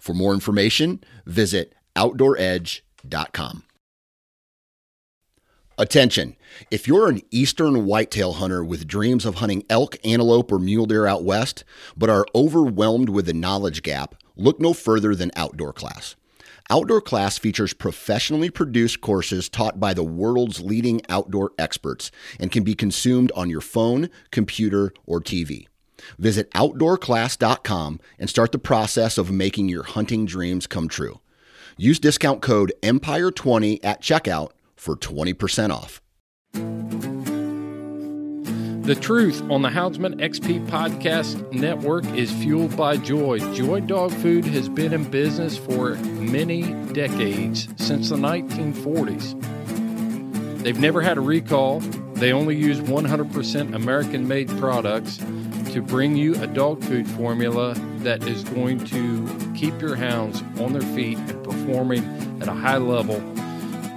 For more information, visit OutdoorEdge.com. Attention! If you're an eastern whitetail hunter with dreams of hunting elk, antelope, or mule deer out west, but are overwhelmed with the knowledge gap, look no further than Outdoor Class. Outdoor Class features professionally produced courses taught by the world's leading outdoor experts and can be consumed on your phone, computer, or TV. Visit outdoorclass.com and start the process of making your hunting dreams come true. Use discount code EMPIRE20 at checkout for 20% off. The truth on the Houndsman XP Podcast Network is fueled by Joy. Joy Dog Food has been in business for many decades, since the 1940s. They've never had a recall. They only use 100% American made products to bring you a dog food formula that is going to keep your hounds on their feet and performing at a high level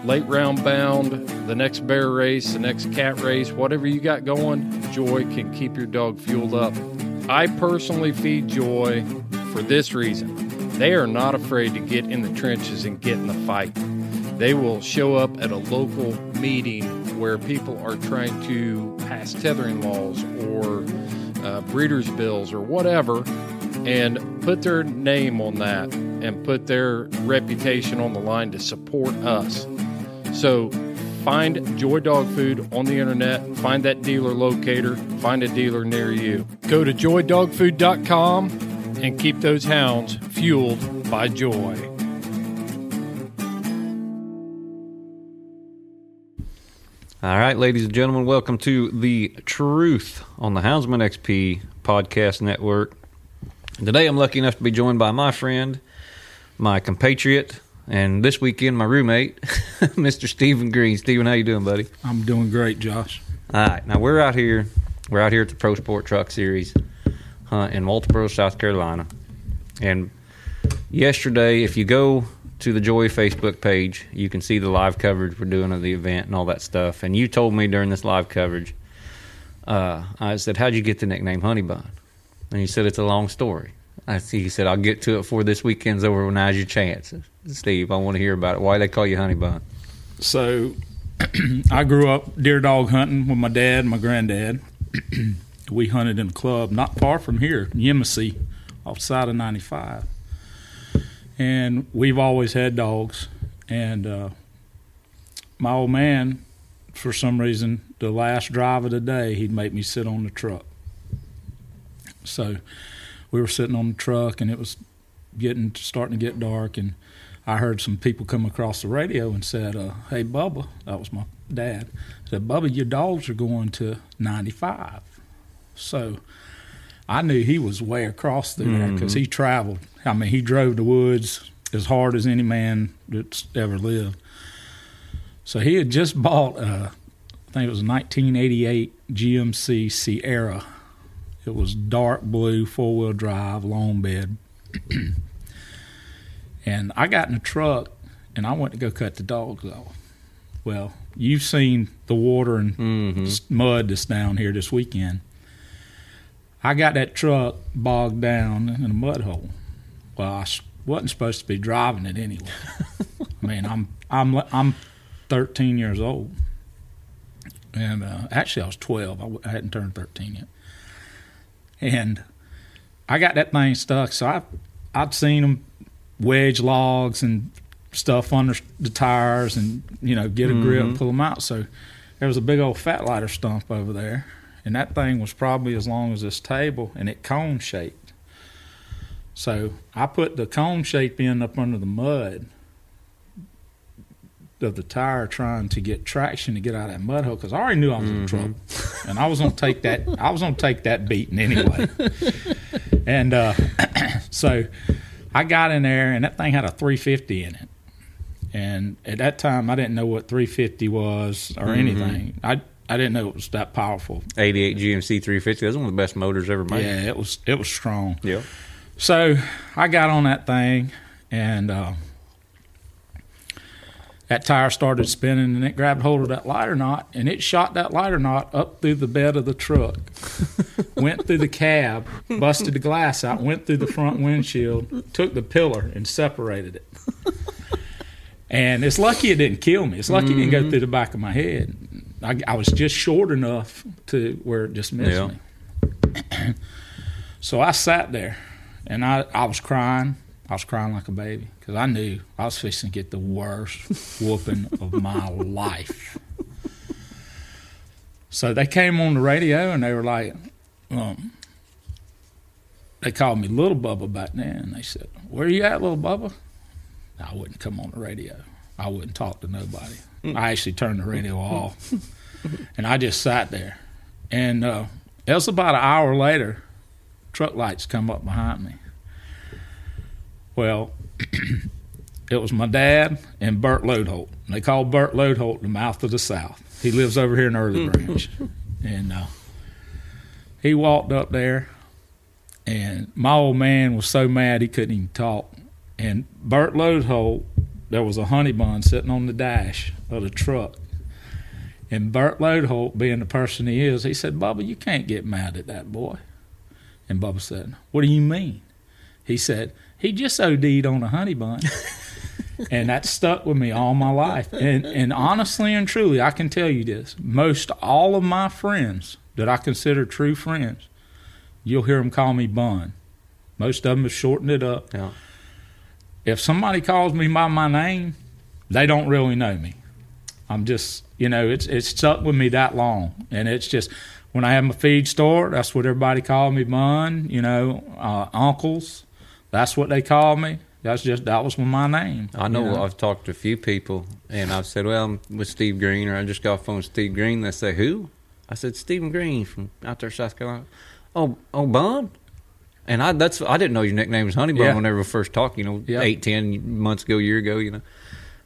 late round bound, the next bear race, the next cat race, whatever you got going, Joy can keep your dog fueled up. I personally feed Joy for this reason. They are not afraid to get in the trenches and get in the fight. They will show up at a local meeting where people are trying to pass tethering laws or uh, breeders' bills or whatever and put their name on that and put their reputation on the line to support us. So find Joy Dog Food on the internet, find that dealer locator, find a dealer near you. Go to joydogfood.com and keep those hounds fueled by joy. All right, ladies and gentlemen, welcome to the Truth on the Houndsman XP podcast network. Today I'm lucky enough to be joined by my friend, my compatriot, and this weekend my roommate, Mr. Stephen Green. Stephen, how you doing, buddy? I'm doing great, Josh. All right, now we're out here. We're out here at the Pro Sport Truck Series hunt in Walterboro, South Carolina. And yesterday, if you go to the Joy Facebook page, you can see the live coverage we're doing of the event and all that stuff. And you told me during this live coverage, uh, I said, "How'd you get the nickname Honey Bun?" And you said it's a long story. I see. He said, "I'll get to it for this weekend's over. Now's your chance." Steve, I want to hear about it. Why they call you Honey Bun? So, I grew up deer dog hunting with my dad and my granddad. we hunted in a club not far from here, Yemassee, off side of 95. And we've always had dogs. And uh, my old man, for some reason, the last drive of the day, he'd make me sit on the truck. So we were sitting on the truck, and it was getting starting to get dark, and I heard some people come across the radio and said, uh, "Hey, Bubba," that was my dad. Said, "Bubba, your dogs are going to 95." So I knew he was way across there because Mm-hmm. he traveled. I mean, he drove the woods as hard as any man that's ever lived. So he had just bought, uh, I think it was a 1988 GMC Sierra. It was dark blue, four wheel drive, long bed. and I got in the truck and I went to go cut the dogs off. Well, you've seen the water and Mm-hmm. mud that's down here this weekend. I got that truck bogged down in a mud hole. Well, I wasn't supposed to be driving it anyway. I mean, I'm I'm I'm 13 years old, and uh, actually I was 12. I, w- I hadn't turned 13 yet, and I got that thing stuck. So I I'd seen them wedge logs and stuff under the tires, and you know get a grip and pull them out. So there was a big old fat lighter stump over there, and that thing was probably as long as this table, and it cone shaped. So I put the cone shape in up under the mud of the tire, trying to get traction to get out of that mud hole because I already knew I was in trouble, and I was gonna take that. I was gonna take that beating anyway. and uh, so I got in there, and that thing had a 350 in it. And at that time, I didn't know what 350 was or anything. I I didn't know it was that powerful. 88 GMC 350. That's one of the best motors ever made. Yeah, it was it was strong. Yeah. So I got on that thing, and uh, that tire started spinning, and it grabbed hold of that lighter knot, and it shot that lighter knot up through the bed of the truck, went through the cab, busted the glass out, went through the front windshield, took the pillar, and separated it. And it's lucky it didn't kill me. It's lucky it didn't go through the back of my head. I, I was just short enough to where it just missed Yeah. me. so I sat there, and I, I was crying. I was crying like a baby because I knew I was fixing to get the worst whooping of my life. So they came on the radio and they were like, um, they called me Little Bubba back then. And they said, Where are you at, Little Bubba? I wouldn't come on the radio. I wouldn't talk to nobody. I actually turned the radio off. and I just sat there. And uh, it was about an hour later, truck lights come up behind me. Well, it was my dad and Bert Lodeholt. They call Bert Lodeholt the mouth of the South. He lives over here in Early Branch. and uh, he walked up there, and my old man was so mad he couldn't even talk. And Bert Lodeholt, there was a honey bun sitting on the dash of the truck. And Bert Lodeholt, being the person he is, he said, Bubba, you can't get mad at that boy. And Bubba said, What do you mean? He said, He just OD'd on a honey bun. and that stuck with me all my life. And, and honestly and truly, I can tell you this most all of my friends that I consider true friends, you'll hear them call me Bun. Most of them have shortened it up. Yeah. If somebody calls me by my name, they don't really know me. I'm just, you know, it's it's stuck with me that long, and it's just when I have my feed store, that's what everybody called me, Bun. You know, uh, uncles, that's what they called me. That's just that was my name. I know, you I've talked to a few people, and I've said, "Well, I'm with Steve Green," or I just got off phone with Steve Green. They say, "Who?" I said, "Stephen Green from out there, South Carolina." Oh, oh, Bun. And I that's I didn't know your nickname was Honey Bun Yeah. whenever we first talked. You know, Yeah. eight ten months ago, year ago. You know,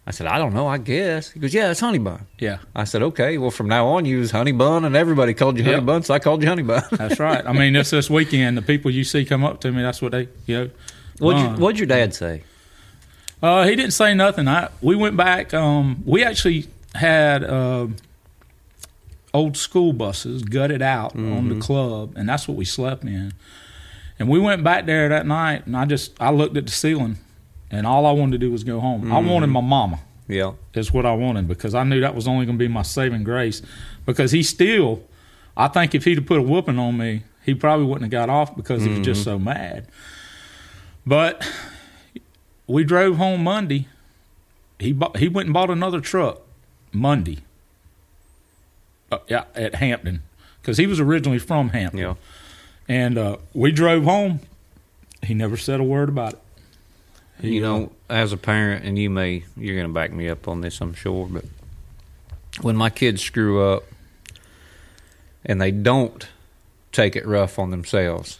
I said, "I don't know. I guess." He goes, "Yeah, it's Honey Bun." Yeah, I said, "Okay. Well, from now on, you use Honey Bun, and everybody called you Honey Yep. Bun, so I called you Honey Bun." that's right. I mean, this this weekend, the people you see come up to me, that's what they, you know. what'd, you, what'd your dad say? Uh, he didn't say nothing. I we went back. Um, we actually had uh, old school buses gutted out on the club, and that's what we slept in. And we went back there that night, and I just I looked at the ceiling, and all I wanted to do was go home. I wanted my mama. Yeah, Is what I wanted because I knew that was only going to be my saving grace. Because he still, I think if he'd have put a whooping on me, he probably wouldn't have got off because he was just so mad. But we drove home Monday. He bought, he went and bought another truck Monday. Uh, yeah, at Hampton because he was originally from Hampton. yeah. And uh, we drove home. He never said a word about it. You know, as a parent, and you may, you're going to back me up on this, I'm sure, but when my kids screw up and they don't take it rough on themselves,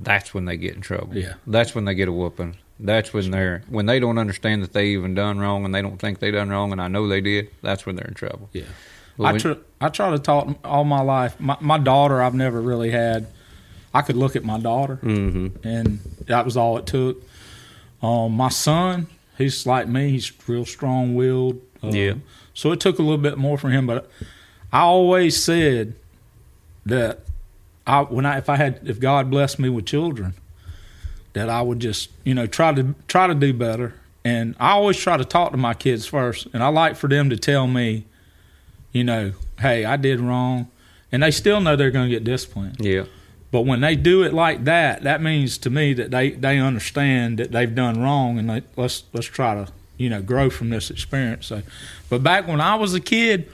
that's when they get in trouble. Yeah. That's when they get a whooping. That's when they're when they don't understand that they even done wrong and they don't think they done wrong and I know they did. That's when they're in trouble. Yeah. Well, I when- try, I try to talk all my life. My, my daughter, I've never really had. I could look at my daughter, Mm-hmm. and that was all it took. Um, my son, he's like me. He's real strong willed. Uh, Yeah. So it took a little bit more for him, but I always said that I when I if I had if God blessed me with children, that I would just you know try to try to do better. And I always try to talk to my kids first, and I like for them to tell me, you know, hey, I did wrong, and they still know they're going to get disciplined. Yeah. But when they do it like that, that means to me that they, they understand that they've done wrong, and they, let's let's try to you know grow from this experience. So, but back when I was a kid,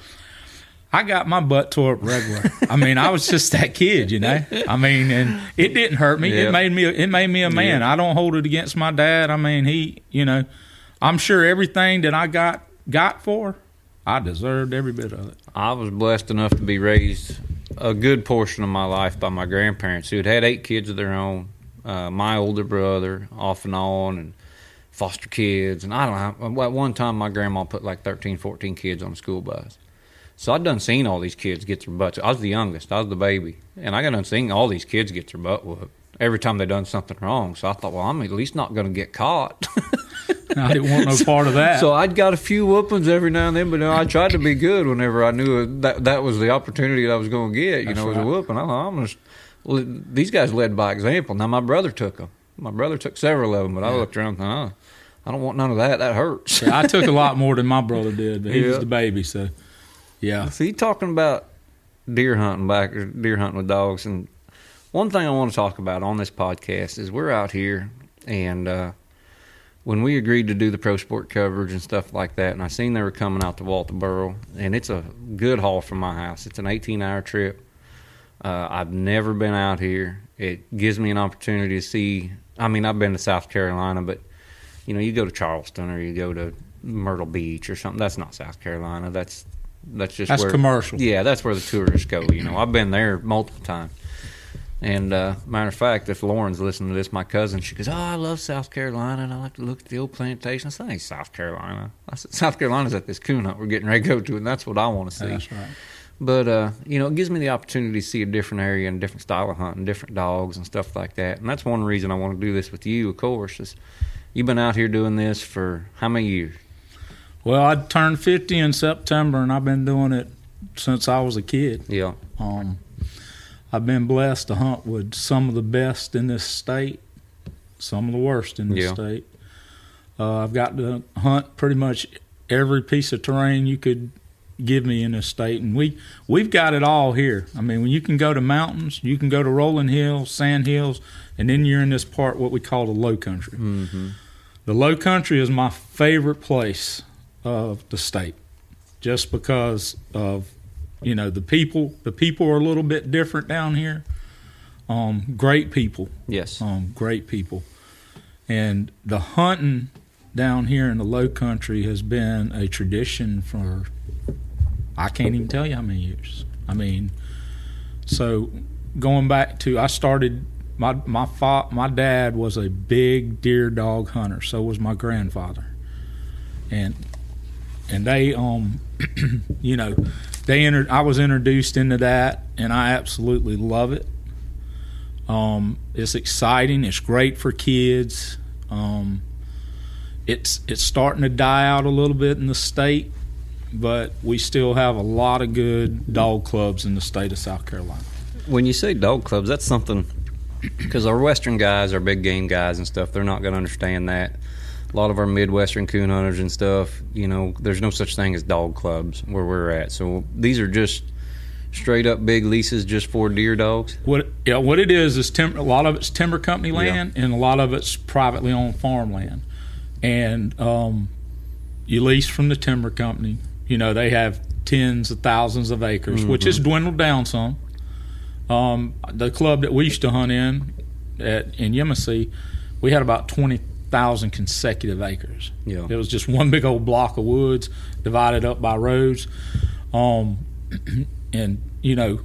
I got my butt tore up regular. I mean, I was just that kid, you know. I mean, and it didn't hurt me. Yeah. It made me it made me a man. I don't hold it against my dad. I mean, he, you know, I'm sure everything that I got got for, I deserved every bit of it. I was blessed enough to be raised a good portion of my life by my grandparents who had had eight kids of their own uh, my older brother off and on, and foster kids, and I don't know. At one time, my grandma put like 13, 14 kids on a school bus. So I'd done seen all these kids get their butts. I was the youngest. I was the baby, and I got done seeing all these kids get their butt whooped every time they done something wrong. So I thought, well, I'm at least not going to get caught. I didn't want no part of that. so I'd got a few whoopings every now and then, but you know, I tried to be good whenever I knew that that was the opportunity that I was going to get. You That's know, was right. a whooping. I thought I'm to. These guys led by example. Now my brother took them. My brother took several of them, but I looked around and thought, oh, I don't want none of that. That hurts. Yeah, I took a lot more than my brother did, but he was the baby, so yeah. See, talking about deer hunting back, or deer hunting with dogs, and one thing I want to talk about on this podcast is we're out here, and uh, when we agreed to do the pro sport coverage and stuff like that, and I seen they were coming out to Walterboro, and it's a good haul from my house. It's an 18-hour trip. Uh, I've never been out here. It gives me an opportunity to see. I mean, I've been to South Carolina, but you know, you go to Charleston or you go to Myrtle Beach or something. That's not South Carolina. That's that's just That's where, commercial. Yeah, that's where the tourists go. You know, I've been there multiple times. And uh, matter of fact, if Lauren's listening to this, my cousin, she goes, "Oh, I love South Carolina, and I like to look at the old plantation." I said, "Ain't South Carolina." I said, "South Carolina's at this coon hunt we're getting ready to go to, and that's what I want to see." That's right. But uh, you know, it gives me the opportunity to see a different area and different style of hunting, different dogs and stuff like that. And that's one reason I want to do this with you. Of course, is you've been out here doing this for how many years? Well, I turned 50 in September, and I've been doing it since I was a kid. Yeah, Um, I've been blessed to hunt with some of the best in this state, some of the worst in this Yeah. state. Uh, I've got to hunt pretty much every piece of terrain you could give me in this state, and we we've got it all here. I mean, when you can go to mountains, you can go to rolling hills, sand hills, and then you're in this part what we call the low country. mm-hmm. The low country is my favorite place of the state, just because of you know the people. The people are a little bit different down here. Um, great people, yes, um, great people, and the hunting down here in the low country has been a tradition for I can't even tell you how many years. I mean, so going back to I started my my fa- my dad was a big deer dog hunter. So was my grandfather, and and they um you know they entered. I was introduced into that, and I absolutely love it. Um, it's exciting. It's great for kids. Um, it's it's starting to die out a little bit in the state, but we still have a lot of good dog clubs in the state of South Carolina. when you say dog clubs, that's something because our Western guys, our big game guys and stuff, they're not going to understand that. A lot of our Midwestern coon hunters and stuff, you know, there's no such thing as dog clubs where we're at. So these are just straight up big leases just for deer dogs. What yeah, what it is is a lot of it's timber company Yeah. land, and a lot of it's privately owned farmland, and um, you lease from the timber company. You know they have tens of thousands of acres, which has dwindled down some. Um, the club that we used to hunt in at in Yemassee, we had about twenty thousand consecutive acres. Yeah. It was just one big old block of woods divided up by roads. Um, and you know,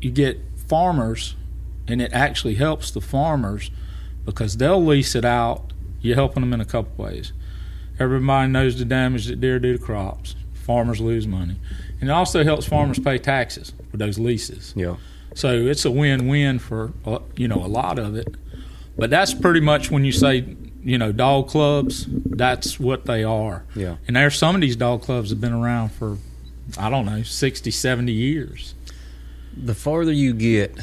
you get farmers, and it actually helps the farmers because they'll lease it out. You're helping them in a couple ways. Everybody knows the damage that deer do to crops. Farmers lose money, and it also helps farmers pay taxes for those leases. Yeah. So it's a win-win for uh, you know a lot of it. But that's pretty much when you say you know dog clubs. That's what they are. Yeah. And there's some of these dog clubs have been around for I don't know 60, 70 years. The farther you get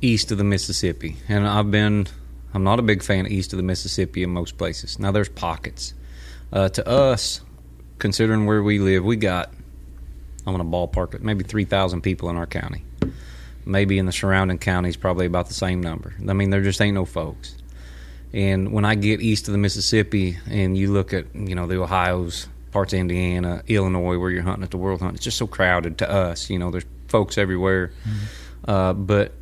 east of the Mississippi, and I've been, I'm not a big fan of east of the Mississippi in most places. Now there's pockets. Uh, to us, considering where we live, we got, I'm going to ballpark it, maybe 3,000 people in our county. Maybe in the surrounding counties, probably about the same number. I mean, there just ain't no folks. And when I get east of the Mississippi and you look at, you know, the Ohio's, parts of Indiana, Illinois, where you're hunting at the World Hunt, it's just so crowded to us. You know, there's folks everywhere. Uh, but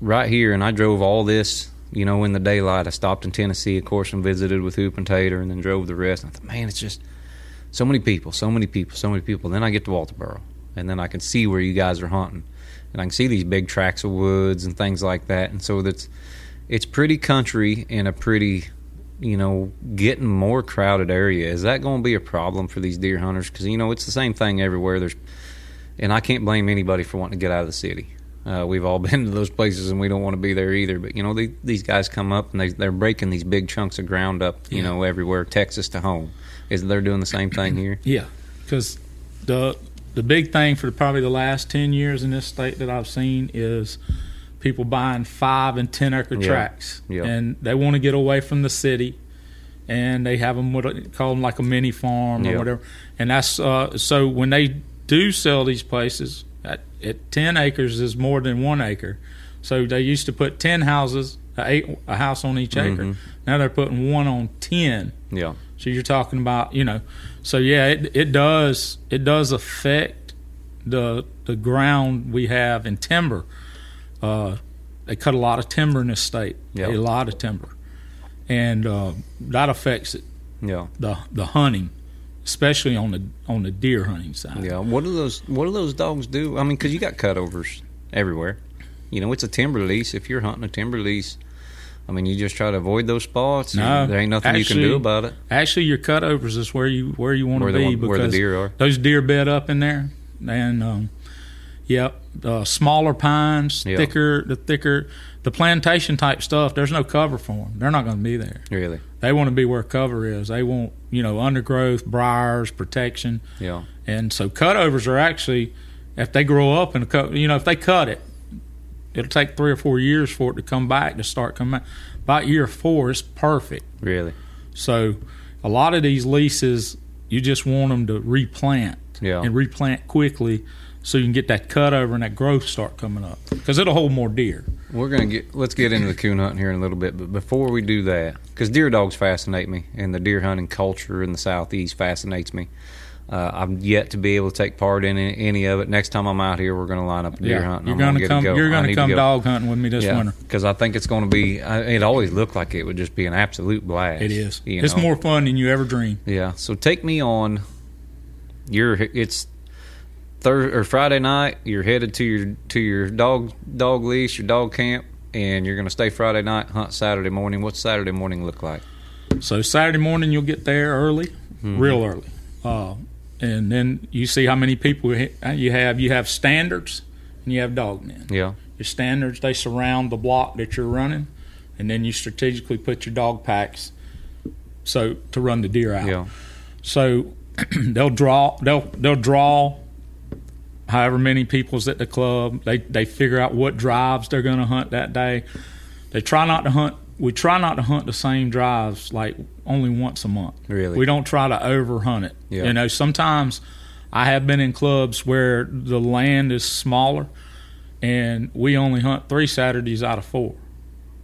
right here, and I drove all this, you know, in the daylight. I stopped in Tennessee, of course, and visited with Hoop and Tater, and then drove the rest. And I thought, man, it's just so many people, so many people, so many people. Then I get to Walterboro, and then I can see where you guys are hunting, and I can see these big tracts of woods and things like that. And so that's, it's pretty country in a pretty, you know, getting more crowded area. Is that going to be a problem for these deer hunters? Because you know, it's the same thing everywhere. There's, and I can't blame anybody for wanting to get out of the city. Uh, we've all been to those places, and we don't want to be there either. But you know, they, these guys come up and they they're breaking these big chunks of ground up. You Yeah. know, everywhere, Texas to home. Is they're doing the same thing here? Yeah, because the the big thing for probably the last ten years in this state that I've seen is people buying five and ten acre Yeah. tracts, Yeah. and they want to get away from the city, and they have them what call them like a mini farm or whatever, and that's uh, so when they do sell these places at, at ten acres is more than one acre, so they used to put ten houses, a, eight, a house on each acre. Mhm. Now they're putting one on ten. Yeah, So you're talking about, you know, so yeah, it it does it does affect the the ground we have in timber. Uh, they cut a lot of timber in this state, Yeah. a lot of timber, and uh, that affects it, yeah, the the hunting, especially on the on the deer hunting side. yeah. What do those What do those dogs do? I mean, because you got cutovers everywhere. You know, it's a timber lease. If you're hunting a timber lease, I mean, you just try to avoid those spots. No, there ain't nothing you can do about it. Actually, your cutovers is where you where you want to be one- where the deer are. those deer bed up in there, and um, yep, uh, smaller pines, Yeah. thicker the thicker the plantation type stuff. There's no cover for them. They're not going to be there. Really? They want to be where cover is. They want you know undergrowth, briars, protection, Yeah. and so cutovers are actually if they grow up and cut, you know if they cut it, it'll take three or four years for it to come back to start coming. back. By year four, it's perfect. Really? So a lot of these leases, you just want them to replant Yeah. and replant quickly so you can get that cut over and that growth start coming up because it'll hold more deer. We're gonna get let's get into the coon hunting here in a little bit, but before we do that, because deer dogs fascinate me, and the deer hunting culture in the southeast fascinates me. Uh, I'm yet to be able to take part in any, any of it. Next time I'm out here, we're going to line up deer hunting. you're gonna come. go. You're gonna come go. dog hunting with me this yeah, winter. because I think it's going to be. I, it always looked like it would just be an absolute blast. It is. It's know? more fun than you ever dreamed. Yeah. So take me on. Your it's Thursday or Friday night. You're headed to your to your dog dog leash, your dog camp, and you're going to stay Friday night, hunt Saturday morning. What's Saturday morning look like? So Saturday morning you'll get there early, Mm-hmm. real early, uh, and then you see how many people uh, you have. You have standards and you have dog men. Yeah. Your standards they surround the block that you're running, and then you strategically put your dog packs so to run the deer out. Yeah. So they'll draw they'll they'll draw however many people's at the club. They they figure out what drives they're going to hunt that day. They try not to hunt. We try not to hunt the same drives like only once a month. Really? we don't try to over hunt it. Yeah. You know, sometimes I have been in clubs where the land is smaller, and we only hunt three Saturdays out of four,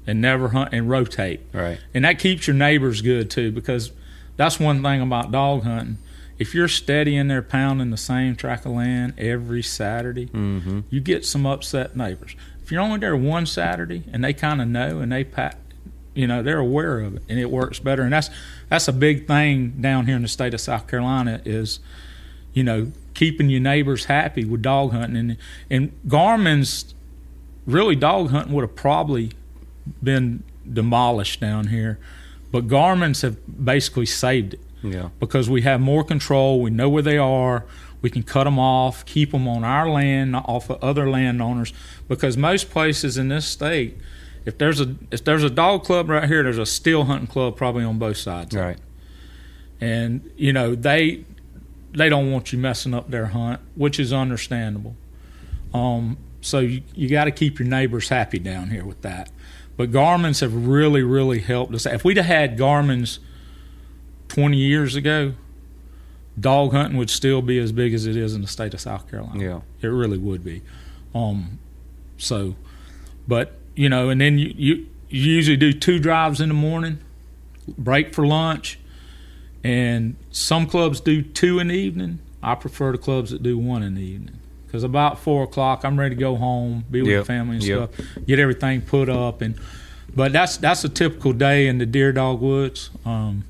and never hunt and rotate Right. and that keeps your neighbors good too because that's one thing about dog hunting if you're steady in there pounding the same track of land every saturday Mm-hmm. you get some upset neighbors if you're only there one saturday and they kind of know and they pat you know they're aware of it and it works better and that's that's a big thing down here in the state of south carolina is you know keeping your neighbors happy with dog hunting and and garmin's really dog hunting would have probably been demolished down here, but Garmin's have basically saved it Yeah. because we have more control. We know where they are. We can cut them off, keep them on our land, not off of other landowners. Because most places in this state, if there's a if there's a dog club right here, there's a still hunting club probably on both sides. Right. And you know they they don't want you messing up their hunt, which is understandable. Um, so you, you got to keep your neighbors happy down here with that. But Garmin's have really, really helped us. If we'd have had Garmin's 20 years ago, dog hunting would still be as big as it is in the state of South Carolina. Yeah. It really would be. Um, so, but you know, and then you, you you usually do two drives in the morning, break for lunch, and some clubs do two in the evening. I prefer the clubs that do one in the evening because about four o'clock I'm ready to go home, be with Yep, the family and yep. stuff, get everything put up, and but that's that's a typical day in the Deer Dog Woods. Um,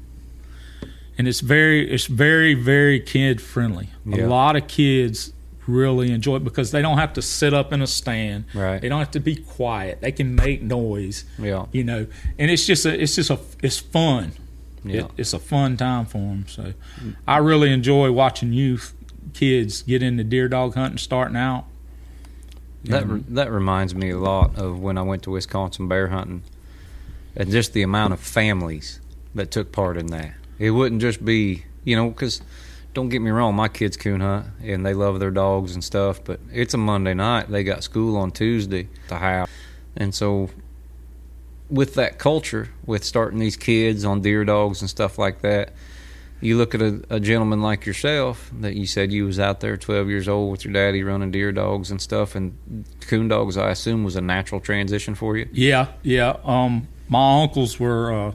and it's very it's very very kid friendly. A lot of kids really enjoy it because they don't have to sit up in a stand. Right. They don't have to be quiet. They can make noise. Yeah. You know, and it's just a, it's just a, it's fun. Yeah. It, it's a fun time for them. So, I really enjoy watching youth kids get into deer dog hunting starting out. That that reminds me a lot of when I went to Wisconsin bear hunting, and just the amount of families that took part in that. It wouldn't just be you know because don't get me wrong, my kids coon hunt and they love their dogs and stuff, but it's a Monday night. They got school on Tuesday to house, and so with that culture, with starting these kids on deer dogs and stuff like that, you look at a, a gentleman like yourself that you said you was out there 12 years old with your daddy running deer dogs and stuff, and coon dogs, I assume, was a natural transition for you. Yeah, yeah. Um, my uncles were uh,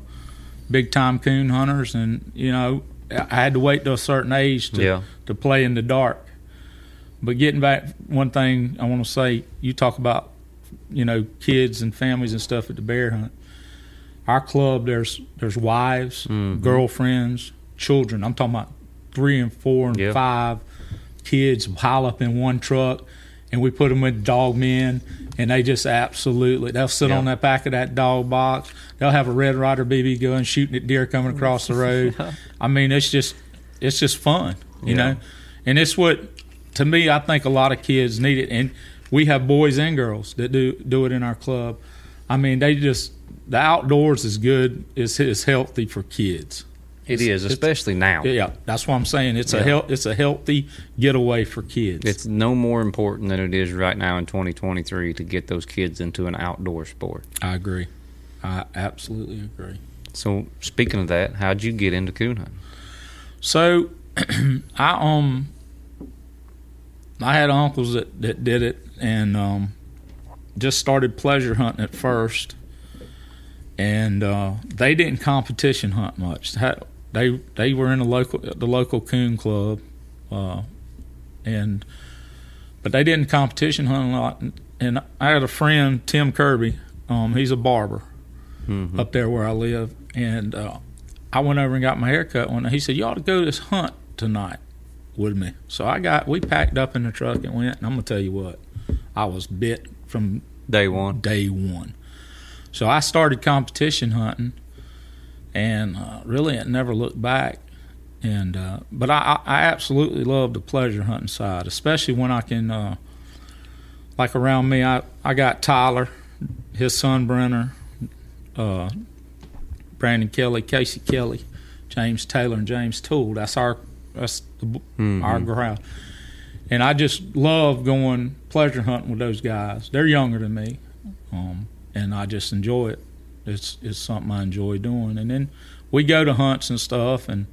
big time coon hunters, and you know, I had to wait to a certain age to Yeah. to play in the dark. But getting back, one thing I want to say, you talk about, you know, kids and families and stuff at the bear hunt. Our club, there's there's wives, Mhm. girlfriends, children. I'm talking about three and four and Yeah. five kids pile up in one truck, and we put them with dog men, and they just absolutely they'll sit Yeah. on that back of that dog box. They'll have a Red Ryder BB gun shooting at deer coming across the road. I mean, it's just it's just fun, you Yeah. know, and it's what to me I think a lot of kids need it, and we have boys and girls that do do it in our club. I mean, they just the outdoors is good is is healthy for kids. It is, especially now. Yeah, that's what I'm saying. It's a Yeah. health, it's a healthy getaway for kids. It's no more important than it is right now in 2023 to get those kids into an outdoor sport. I agree. I absolutely agree. So, speaking of that, how'd you get into coon hunting? So, I um, I had uncles that that did it, and um, just started pleasure hunting at first, and uh, they didn't competition hunt much. They they were in the local the local coon club, uh, and but they didn't competition hunt a lot. And I had a friend Tim Kirby. Um, he's a barber Mhm. up there where I live, and uh, I went over and got my hair cut one. He said, "You ought to go to this hunt tonight with me." So I got we packed up in the truck and went. And I'm gonna tell you what, I was bit from Day one. day one. So I started competition hunting, and uh, really it never looked back. And uh, but I, I absolutely love the pleasure hunting side, especially when I can, uh, like around me, I I got Tyler, his son Brenner, uh, Brandon Kelly, Casey Kelly, James Taylor, and James Toole. That's our that's the, Mhm. our crowd. And I just love going pleasure hunting with those guys. They're younger than me, um, and I just enjoy it. It's it's something I enjoy doing. And then we go to hunts and stuff, and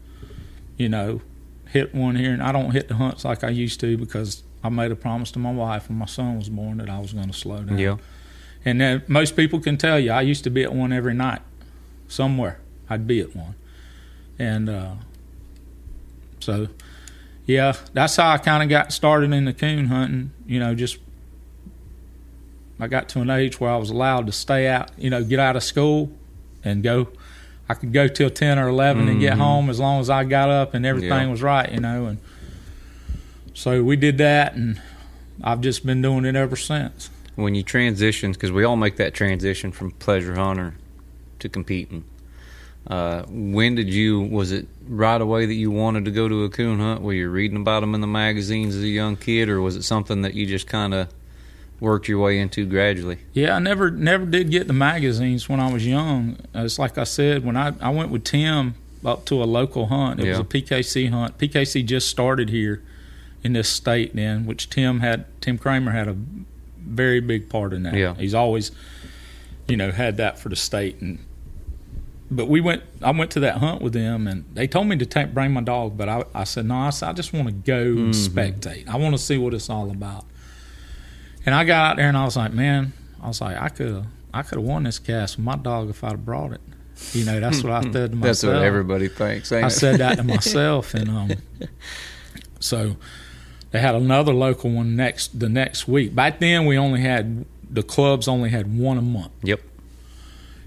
you know, hit one here. And I don't hit the hunts like I used to because I made a promise to my wife when my son was born that I was going to slow down. Yeah. And then most people can tell you I used to be at one every night, somewhere. I'd be at one, and uh, so yeah, that's how I kind of got started in the coon hunting. You know, just I got to an age where I was allowed to stay out. You know, get out of school and go. I could go till ten or 11 and get Mhm. home as long as I got up and everything Yeah. was right. You know, and so we did that, and I've just been doing it ever since. When you transition, because we all make that transition from pleasure hunter to competing. Uh, when did you? Was it right away that you wanted to go to a coon hunt? Were you reading about them in the magazines as a young kid, or was it something that you just kind of worked your way into gradually? Yeah, I never never did get the magazines when I was young. Uh, It's like I said when I I went with Tim up to a local hunt. It was a PKC hunt. PKC just started here in this state then, which Tim had Tim Kramer had a very big part in that. Yeah. He's always you know had that for the state and but we went I went to that hunt with them and they told me to take bring my dog, but I I said no, I, said, I just want to go and spectate. I want to see what it's all about. And I got out there and I was like, man, I was like, I could I could have won this cast with my dog if I'd have brought it. You know, that's what I said to myself. That's what everybody thinks. I it? said that to myself, and um, so they had another local one next the next week. Back then, we only had the clubs only had one a month, Yep.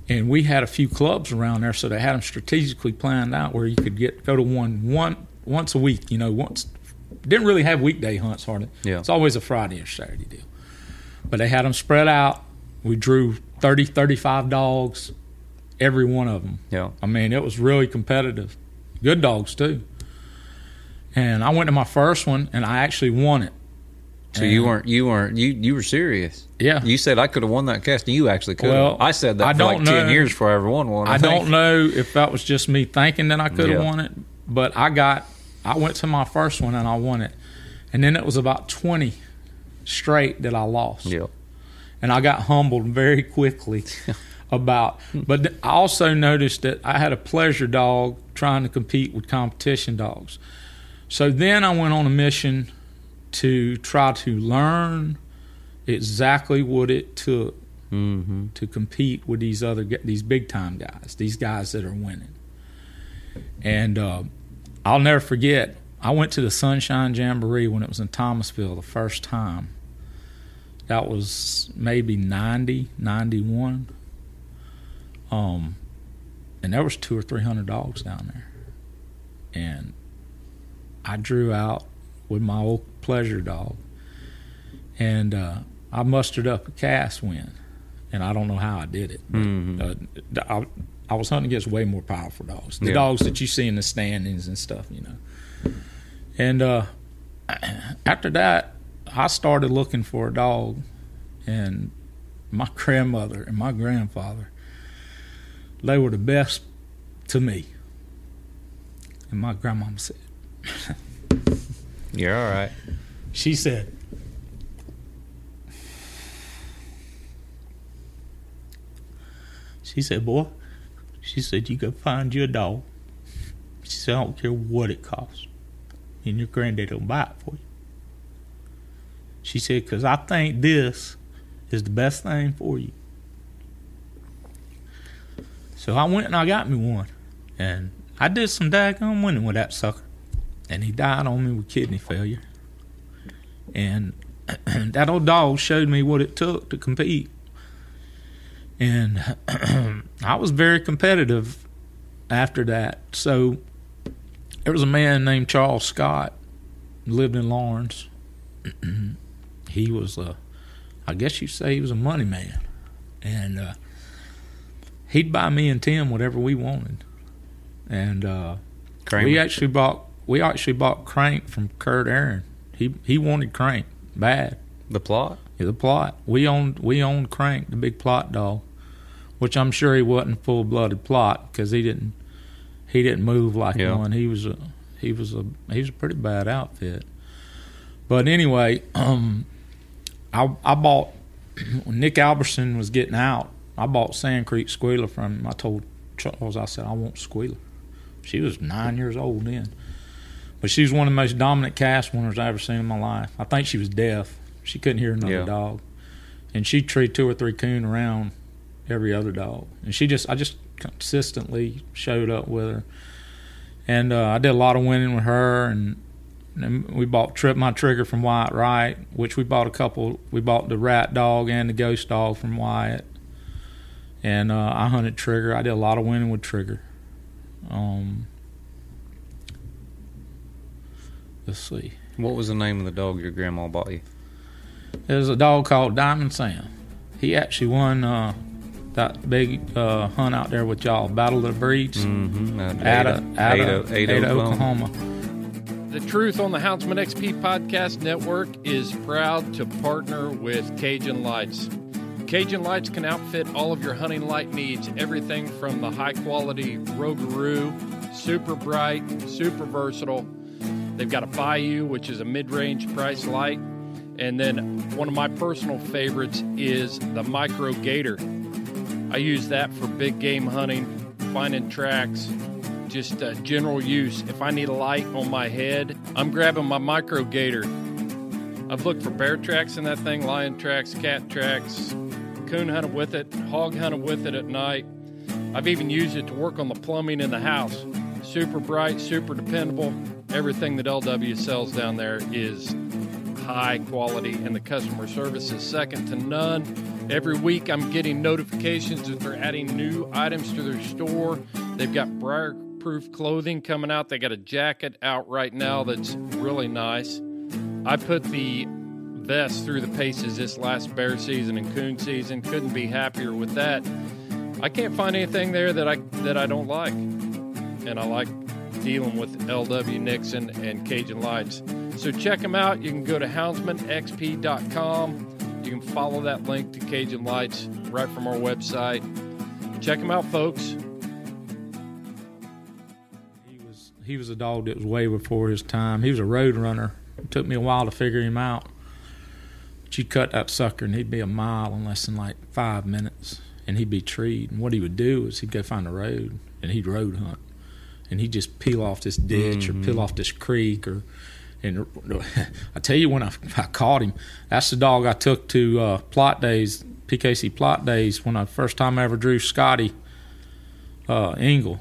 and we had a few clubs around there, so they had them strategically planned out where you could get go to one one once a week. You know, once didn't really have weekday hunts hardly. Yeah. It's always a Friday or Saturday deal. But they had them spread out. We drew 30, 35 dogs, every one of them. Yeah. I mean, it was really competitive. Good dogs too. And I went to my first one, and I actually won it. So you weren't you weren't you you were serious. Yeah. You said I could have won that cast. And you actually could. Well, I said that I for like don't ten know. years before I ever won one. I, I don't know if that was just me thinking that I could have Yeah. won it, but I got, I went to my first one and I won it, and then it was about twenty straight that I lost, Yeah. and I got humbled very quickly about. But I also noticed that I had a pleasure dog trying to compete with competition dogs, so then I went on a mission to try to learn exactly what it took Mm-hmm. to compete with these other these big time guys, these guys that are winning. And uh, I'll never forget. I went to the Sunshine Jamboree when it was in Thomasville the first time. That was maybe 90, 91. Um, and there was two or three hundred dogs down there. And I drew out with my old pleasure dog. And uh, I mustered up a cast win and I don't know how I did it. But, Mhm. uh, I, I was hunting against way more powerful dogs, the Yeah. dogs that you see in the standings and stuff, you know. And uh, after that, I started looking for a dog, and my grandmother and my grandfather, they were the best to me. And my grandmama said, You're all right. she said, she said, boy, she said, you go find you a dog. She said, I don't care what it costs. And your granddad will buy it for you. She said, because I think this is the best thing for you. So I went and I got me one. And I did some daggone winning with that sucker. And he died on me with kidney failure. And that old dog showed me what it took to compete. And I was very competitive after that. So there was a man named Charles Scott, lived in Laurens. he was a, I guess you'd say he was a money man. And uh, he'd buy me and Tim whatever we wanted. And uh, we actually bought we actually bought Crank from Kurt Aaron. He he wanted Crank bad. the plot. Yeah, the plot. We owned we owned Crank, the big plot dog, which I'm sure he wasn't full blooded plot because he didn't he didn't move like Yeah. one. He was a he was a he was a pretty bad outfit. But anyway, um, I I bought when Nick Alberson was getting out. I bought Sand Creek Squealer from him. I told Charles I said I want Squealer. She was nine years old then. But she was one of the most dominant cast winners I ever seen in my life. I think she was deaf. She couldn't hear another Yeah. dog. And she'd treat two or three coon around every other dog. And she just I just consistently showed up with her. And uh, I did a lot of winning with her and and we bought Trip My Trigger from Wyatt Wright, which we bought a couple. We bought the rat dog and the ghost dog from Wyatt. And uh, I hunted Trigger. I did a lot of winning with Trigger. Um, let's see. What was the name of the dog your grandma bought you? There's a dog called Diamond Sam. He actually won uh, that big uh, hunt out there with y'all, Battle of the Breeds, Mm-hmm. Ada, Ada, Ada, Ada, Ada, Oklahoma. Oklahoma. The Truth on the Houndsman XP Podcast Network is proud to partner with Cajun Lights. Cajun Lights can outfit all of your hunting light needs, everything from the high quality Rougarou, super bright, super versatile. They've got a Bayou, which is a mid range price light. And then one of my personal favorites is the Micro Gator. I use that for big game hunting, finding tracks, just uh, general use. If I need a light on my head, I'm grabbing my Micro Gator. I've looked for bear tracks in that thing, lion tracks, cat tracks, coon hunted with it, hog hunted with it at night. I've even used it to work on the plumbing in the house. Super bright, super dependable. Everything that LW sells down there is high quality, and the customer service is second to none. Every week, I'm getting notifications that they're adding new items to their store. They've got Briar waterproof clothing coming out. They got a jacket out right now that's really nice. I put the vest through the paces this last bear season and coon season. Couldn't be happier with that. I can't find anything there that I that I don't like, and I like dealing with LW Nixon and Cajun Lights. So check them out. You can go to houndsmanxp.com. You can follow that link to Cajun Lights right from our website. Check them out, folks. He was a dog that was way before his time. He was a road runner. It took me a while to figure him out. But you cut that sucker and he'd be a mile in less than like five minutes, and he'd be treed. And what he would do is he'd go find a road and he'd road hunt, and he'd just peel off this ditch or peel off this creek or. And I tell you, when I, I caught him, that's the dog I took to uh, plot days, PKC plot days, when I first time I ever drew Scotty uh, Engel,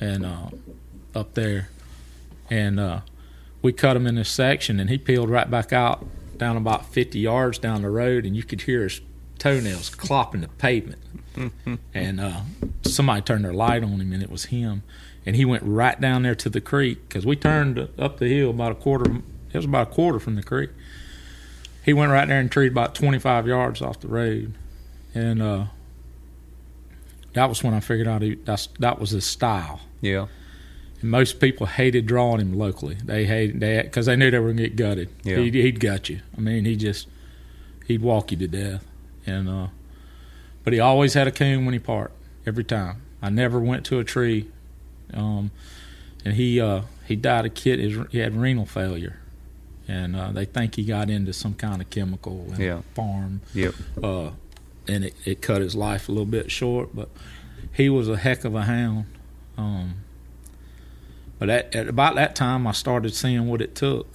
and uh, up there, and uh, we cut him in this section, and he peeled right back out down about 50 yards down the road, and you could hear his toenails clopping the pavement. and uh, somebody turned their light on him, and it was him. And he went right down there to the creek because we turned up the hill about a quarter. It was about a quarter from the creek. He went right there and treed about 25 yards off the road, and uh, that was when I figured out he, that's, that was his style. Yeah. And most people hated drawing him locally. They hated that because they knew they were going to get gutted. Yeah. He'd, he'd gut you. I mean, he just he'd walk you to death. And uh, but he always had a coon when he parked every time. I never went to a tree. Um, and he uh, he died a kid. His, he had renal failure, and uh, they think he got into some kind of chemical in Yeah. farm Yep. uh, and it, it cut his life a little bit short. But he was a heck of a hound. Um, but at, at about that time, I started seeing what it took,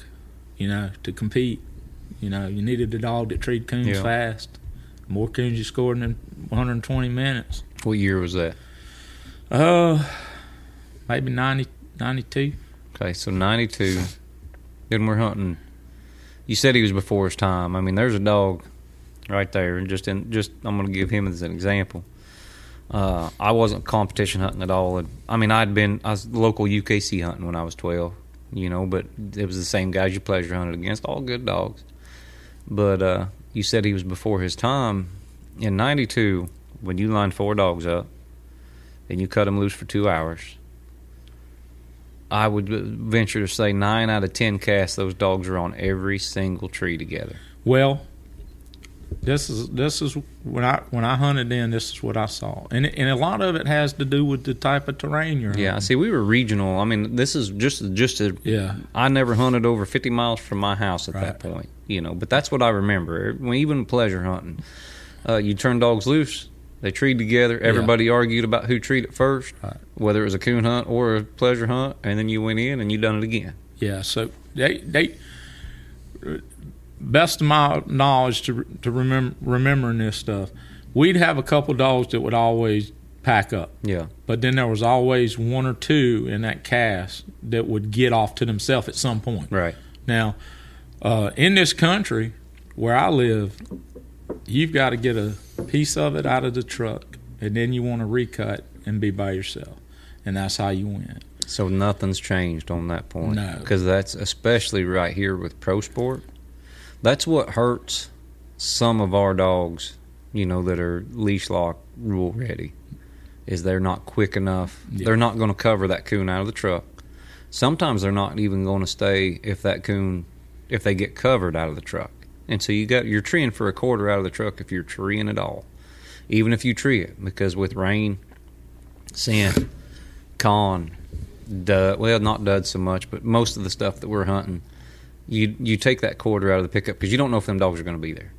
you know, to compete. You know, you needed a dog that treated coons Yeah. fast. More coons you scored in 120 minutes. What year was that? Uh, maybe 90, 92. Okay, so 92. Then we're hunting. You said he was before his time. I mean, there's a dog right there, and just in just I'm going to give him as an example. Uh, I wasn't competition hunting at all. I mean, I'd been I was local UKC hunting when I was 12, you know, but it was the same guys you pleasure hunted against, all good dogs. But uh, you said he was before his time. In '92, when you lined four dogs up and you cut them loose for two hours, I would venture to say nine out of ten casts, those dogs are on every single tree together. Well, this is this is when I when I hunted in. This is what I saw, and and a lot of it has to do with the type of terrain you're Yeah, hunting. see, we were regional. I mean, this is just just a. Yeah. I never hunted over fifty miles from my house at that point, you know. But that's what I remember. Even pleasure hunting, uh, you turn dogs loose, they treed together. Everybody argued about who treated first, Right. whether it was a coon hunt or a pleasure hunt, and then you went in and you done it again. Yeah, so they they best of my knowledge to to remember remembering this stuff, we'd have a couple dogs that would always pack up, Yeah, but then there was always one or two in that cast that would get off to themselves at some point. right. Now, uh, in this country where I live, you've got to get a piece of it out of the truck, and then you want to recut and be by yourself, and that's how you win. So nothing's changed on that point. No. Because that's especially right here with pro sport. That's what hurts some of our dogs, you know, that are leash lock rule ready. Is they're not quick enough. Yeah. They're not going to cover that coon out of the truck. Sometimes they're not even going to stay if that coon, if they get covered out of the truck. And so you got you're treeing for a quarter out of the truck if you're treeing at all, even if you tree it because with rain, scent, con, dud. Well, not dud so much, but most of the stuff that we're hunting, you you take that quarter out of the pickup because you don't know if them dogs are going to be there,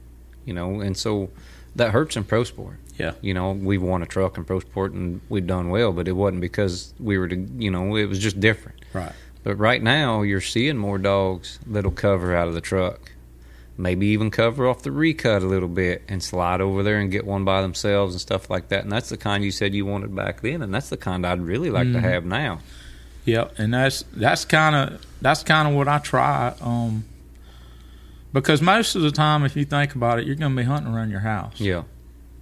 you know, and so that hurts in pro sport. Yeah. You know, we won a truck in pro sport and we'd done well, but it wasn't because we were to, you know, it was just different. Right. But right now, you're seeing more dogs that'll cover out of the truck. Maybe even cover off the recut a little bit and slide over there and get one by themselves and stuff like that. And that's the kind you said you wanted back then, and that's the kind I'd really like to mm-hmm. have now. Yep, and that's that's kind of that's kind of what I try. Um, because most of the time, if you think about it, you're going to be hunting around your house. Yeah,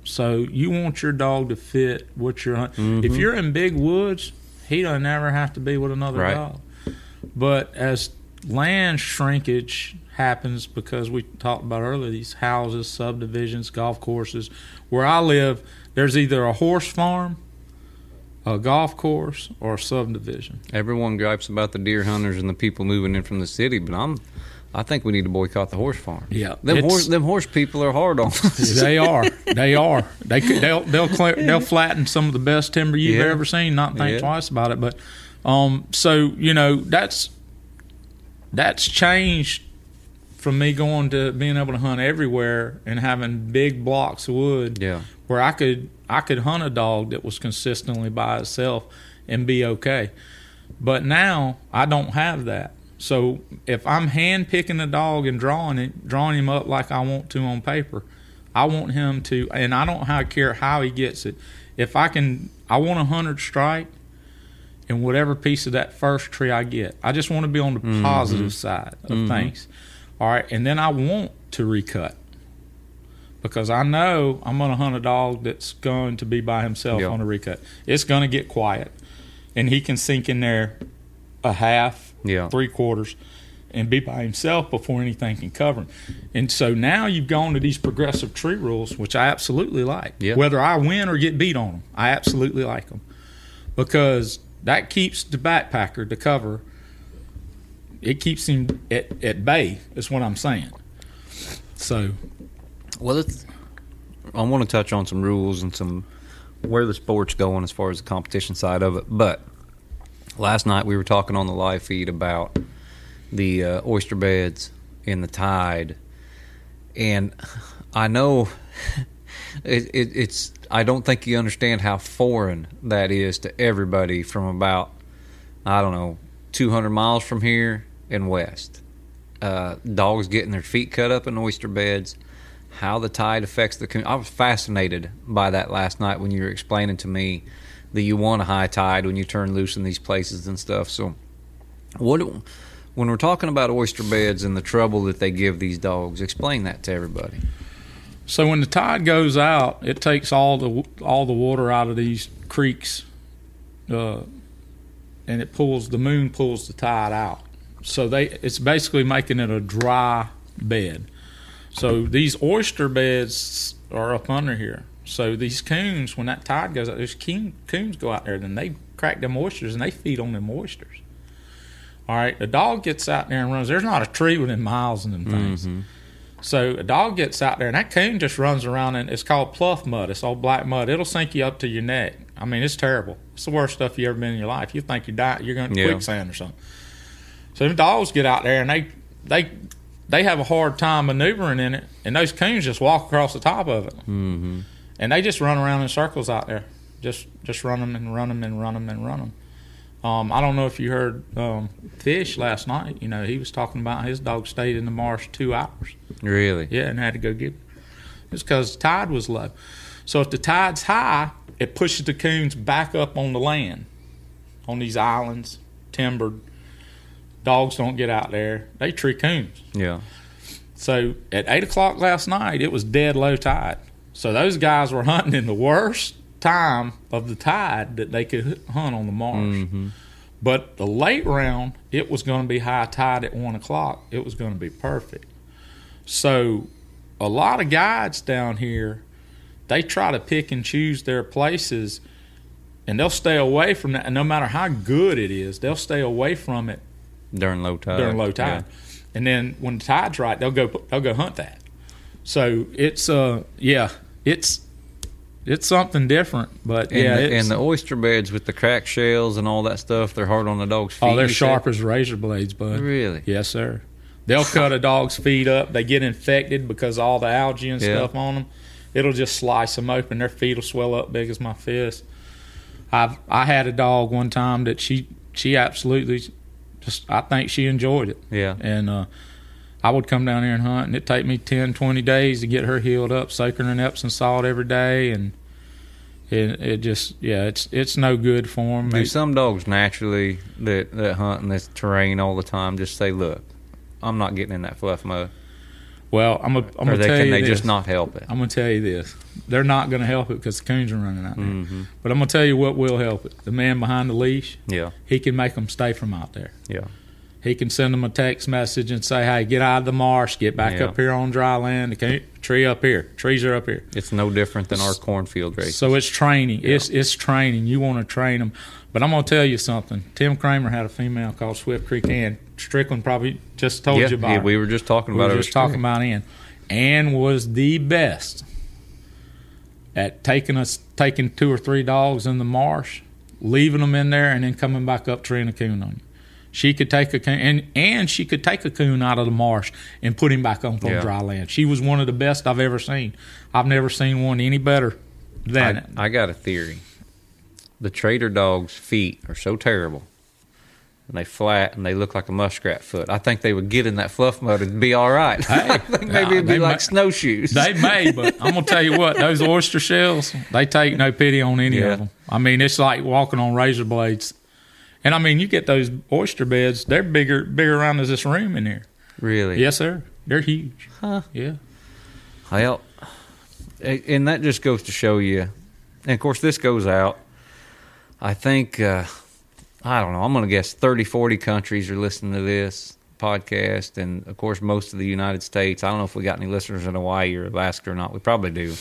So you want your dog to fit what you're hunting. Mm-hmm. If you're in big woods, he doesn't ever have to be with another Right. dog. But as land shrinkage happens, because we talked about earlier, these houses, subdivisions, golf courses, where I live, there's either a horse farm, a golf course, or a subdivision. Everyone gripes about the deer hunters and the people moving in from the city, but I'm. I think we need to boycott the horse farm. Yeah, them horse them horse people are hard on us. they are. They are. They could, they'll they'll clear, they'll flatten some of the best timber you've Yeah. ever seen. Not think Yeah. twice about it. But um, so you know that's that's changed from me going to being able to hunt everywhere and having big blocks of wood yeah, where I could I could hunt a dog that was consistently by itself and be okay. But now I don't have that. So if I'm hand picking a dog and drawing it, drawing him up like I want to on paper, I want him to, and I don't care how he gets it. If I can, I want a hundred strike, in whatever piece of that first tree I get. I just want to be on the mm-hmm. positive side of mm-hmm. things. All right, and then I want to recut because I know I'm going to hunt a dog that's going to be by himself Yeah. on a recut. It's going to get quiet, and he can sink in there a half, Yeah. three quarters, and be by himself before anything can cover him. And so now you've gone to these progressive tree rules, which I absolutely like. Yeah. Whether I win or get beat on them, I absolutely like them because that keeps the backpacker, the cover, it keeps him at, at bay, is what I'm saying. So, Well, I want to touch on some rules and some where the sport's going as far as the competition side of it. But last night we were talking on the live feed about the uh, oyster beds in the tide, and I know it, it, it's. I don't think you understand how foreign that is to everybody from about I don't know 200 miles from here and west. Uh, dogs getting their feet cut up in oyster beds how the tide affects the. community. I was fascinated by that last night when you were explaining to me that you want a high tide when you turn loose in these places and stuff. So, what when we're talking about oyster beds and the trouble that they give these dogs, explain that to everybody. so when the tide goes out, it takes all the all the water out of these creeks, uh, and it pulls the moon pulls the tide out. So they it's basically making it a dry bed. So these oyster beds are up under here. So these coons, when that tide goes out, those coon, coons go out there, then they crack them oysters and they feed on them oysters. All right, the dog gets out there and runs. There's not a tree within miles of them things. Mm-hmm. So a dog gets out there and that coon just runs around and it's called pluff mud. It's all black mud. It'll sink you up to your neck. I mean, it's terrible. It's the worst stuff you ever been in your life. You think you're dying, you're going to Yeah. quicksand or something. So the dogs get out there and they they they have a hard time maneuvering in it, and those coons just walk across the top of it, mm-hmm. and they just run around in circles out there, just just run them and run them and run them and run them. Um, I don't know if you heard um, Fish last night. You know, he was talking about his dog stayed in the marsh two hours. Really? Yeah, and had to go get it. It's because the tide was low. So if the tide's high, it pushes the coons back up on the land, on these islands, timbered. Dogs don't get out there. They tree coons. Yeah. So at eight o'clock last night, it was dead low tide. So those guys were hunting in the worst time of the tide that they could hunt on the marsh. Mm-hmm. But the late round, it was going to be high tide at one o'clock. It was going to be perfect. So a lot of guides down here, they try to pick and choose their places, and they'll stay away from that. And no matter how good it is, they'll stay away from it During low tide. during low tide. And then when the tide's right, they'll go they'll go hunt that. So it's uh yeah, it's it's something different, but And, yeah, the, and the oyster beds with the cracked shells and all that stuff, they're hard on the dog's feet. oh, they're sharp said? as razor blades, bud. Really? Yes, sir. They'll cut a dog's feet up. They get infected because all the algae and Yeah. stuff on them. It'll just slice them open. Their feet will swell up big as my fist. I've I had a dog one time that she she absolutely just I think she enjoyed it. Yeah. And uh, I would come down here and hunt, and it'd take me 10, 20 days to get her healed up, soak her in Epsom salt every day, and it, it just, yeah, it's it's no good for them. Do some dogs naturally that, that hunt in this terrain all the time just say, look, I'm not getting in that pluff mud? Well, I'm gonna I'm or gonna they, tell can you they this. just not help it? I'm gonna tell you this. They're not gonna help it because the coons are running out there. Mm-hmm. But I'm gonna tell you what will help it. The man behind the leash, Yeah, he can make them stay from out there. yeah, He can send them a text message and say, "Hey, get out of the marsh, get back Yeah. up here on dry land. The coon- tree up here, trees are up here." it's no different than our cornfield race. So it's training. It's it's training. You want to train them. But I'm gonna tell you something. Tim Kramer had a female called Swift Creek Ann. Strickland probably just told yeah, you about yeah, her. we were just talking We about were it. just talking about Ann. Ann was the best at taking us taking two or three dogs in the marsh, leaving them in there, and then coming back up treeing a coon on you. She could take a coon, and, and she could take a coon out of the marsh and put him back on Yeah. dry land. She was one of the best I've ever seen. I've never seen one any better than it. I, I got a theory. The trader dog's feet are so terrible. And they flat and they look like a muskrat foot. I think they would get in that pluff mud and be all right. I think maybe it'd be like might- snowshoes. They may, but I'm gonna tell you what, those oyster shells, they take no pity on any Yeah. of them. I mean, it's like walking on razor blades. And I mean, you get those oyster beds; they're bigger, bigger around as this room in here. really? Yes, sir. They're huge. Huh. Yeah. Well, and that just goes to show you. And of course, this goes out. I think, uh, I don't know, I'm going to guess 30, 40 countries are listening to this podcast. And of course, most of the United States. I don't know if we got any listeners in Hawaii or Alaska or not. We probably do.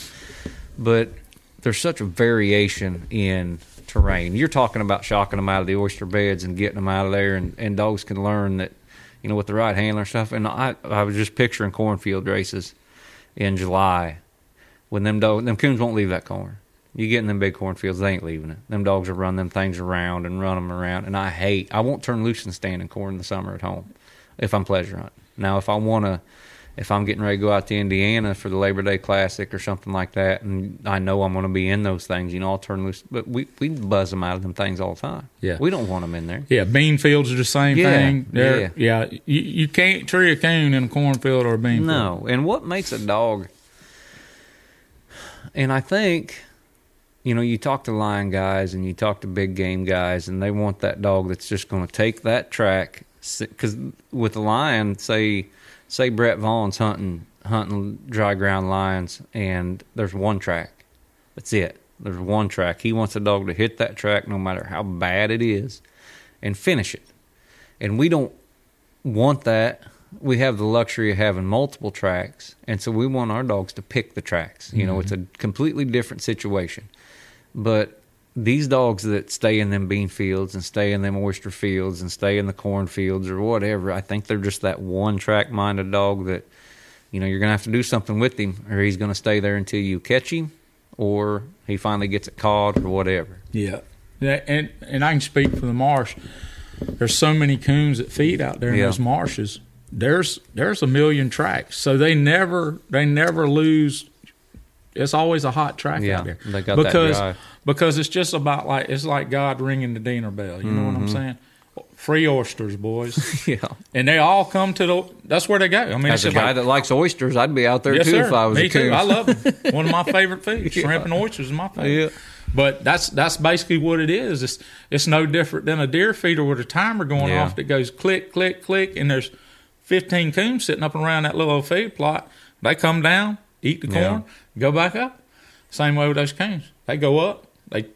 But there's such a variation in terrain. You're talking about shocking them out of the oyster beds and getting them out of there, and, and dogs can learn that, you know, with the right handler and stuff. And I, I was just picturing cornfield races in July when them dogs, them coons won't leave that corn. You get in them big cornfields, they ain't leaving it. Them dogs will run them things around and run them around. And I hate, I won't turn loose and stand in corn in the summer at home if I'm pleasure hunting. Now, if I want to, if I'm getting ready to go out to Indiana for the Labor Day Classic or something like that, and I know I'm going to be in those things, you know, I'll turn loose. But we we buzz them out of them things all the time. Yeah. we don't want them in there. Yeah, bean fields are the same Yeah, thing. They're, yeah, You, you can't tree a coon in a cornfield or a bean field. No, and what makes a dog? And I think, you know, you talk to lion guys and you talk to big game guys, and they want that dog that's just going to take that track. Because with the lion, say, say Brett Vaughn's hunting hunting dry ground lions, and there's one track. That's it. There's one track. He wants a dog to hit that track, no matter how bad it is, and finish it. And we don't want that. We have the luxury of having multiple tracks, and so we want our dogs to pick the tracks. You know, it's mm-hmm. a completely different situation. But these dogs that stay in them bean fields and stay in them oyster fields and stay in the corn fields or whatever, I think they're just that one track minded dog that, you know, you're going to have to do something with him or he's going to stay there until you catch him or he finally gets it caught or whatever. Yeah. yeah and, and I can speak for the marsh. There's so many coons that feed out there in Yeah. those marshes. There's there's a million tracks, so they never they never lose. It's always a hot track Yeah, out there they got that because drive. because it's just about like it's like God ringing the dinner bell. You know what Mm-hmm. I'm saying? Free oysters, boys, yeah. and they all come to the. That's where they go. I mean, As a guy like, that likes oysters, I'd be out there Yes, too sir. if I was Me a coon. too. I love them. One of my favorite foods. Shrimp and oysters is my favorite. Yeah. But that's that's basically what it is. It's it's no different than a deer feeder with a timer going Yeah. off that goes click, click, click, and there's 15 coons sitting up around that little old feed plot. They come down, eat the Yeah. corn, go back up. Same way with those coons. They go up, they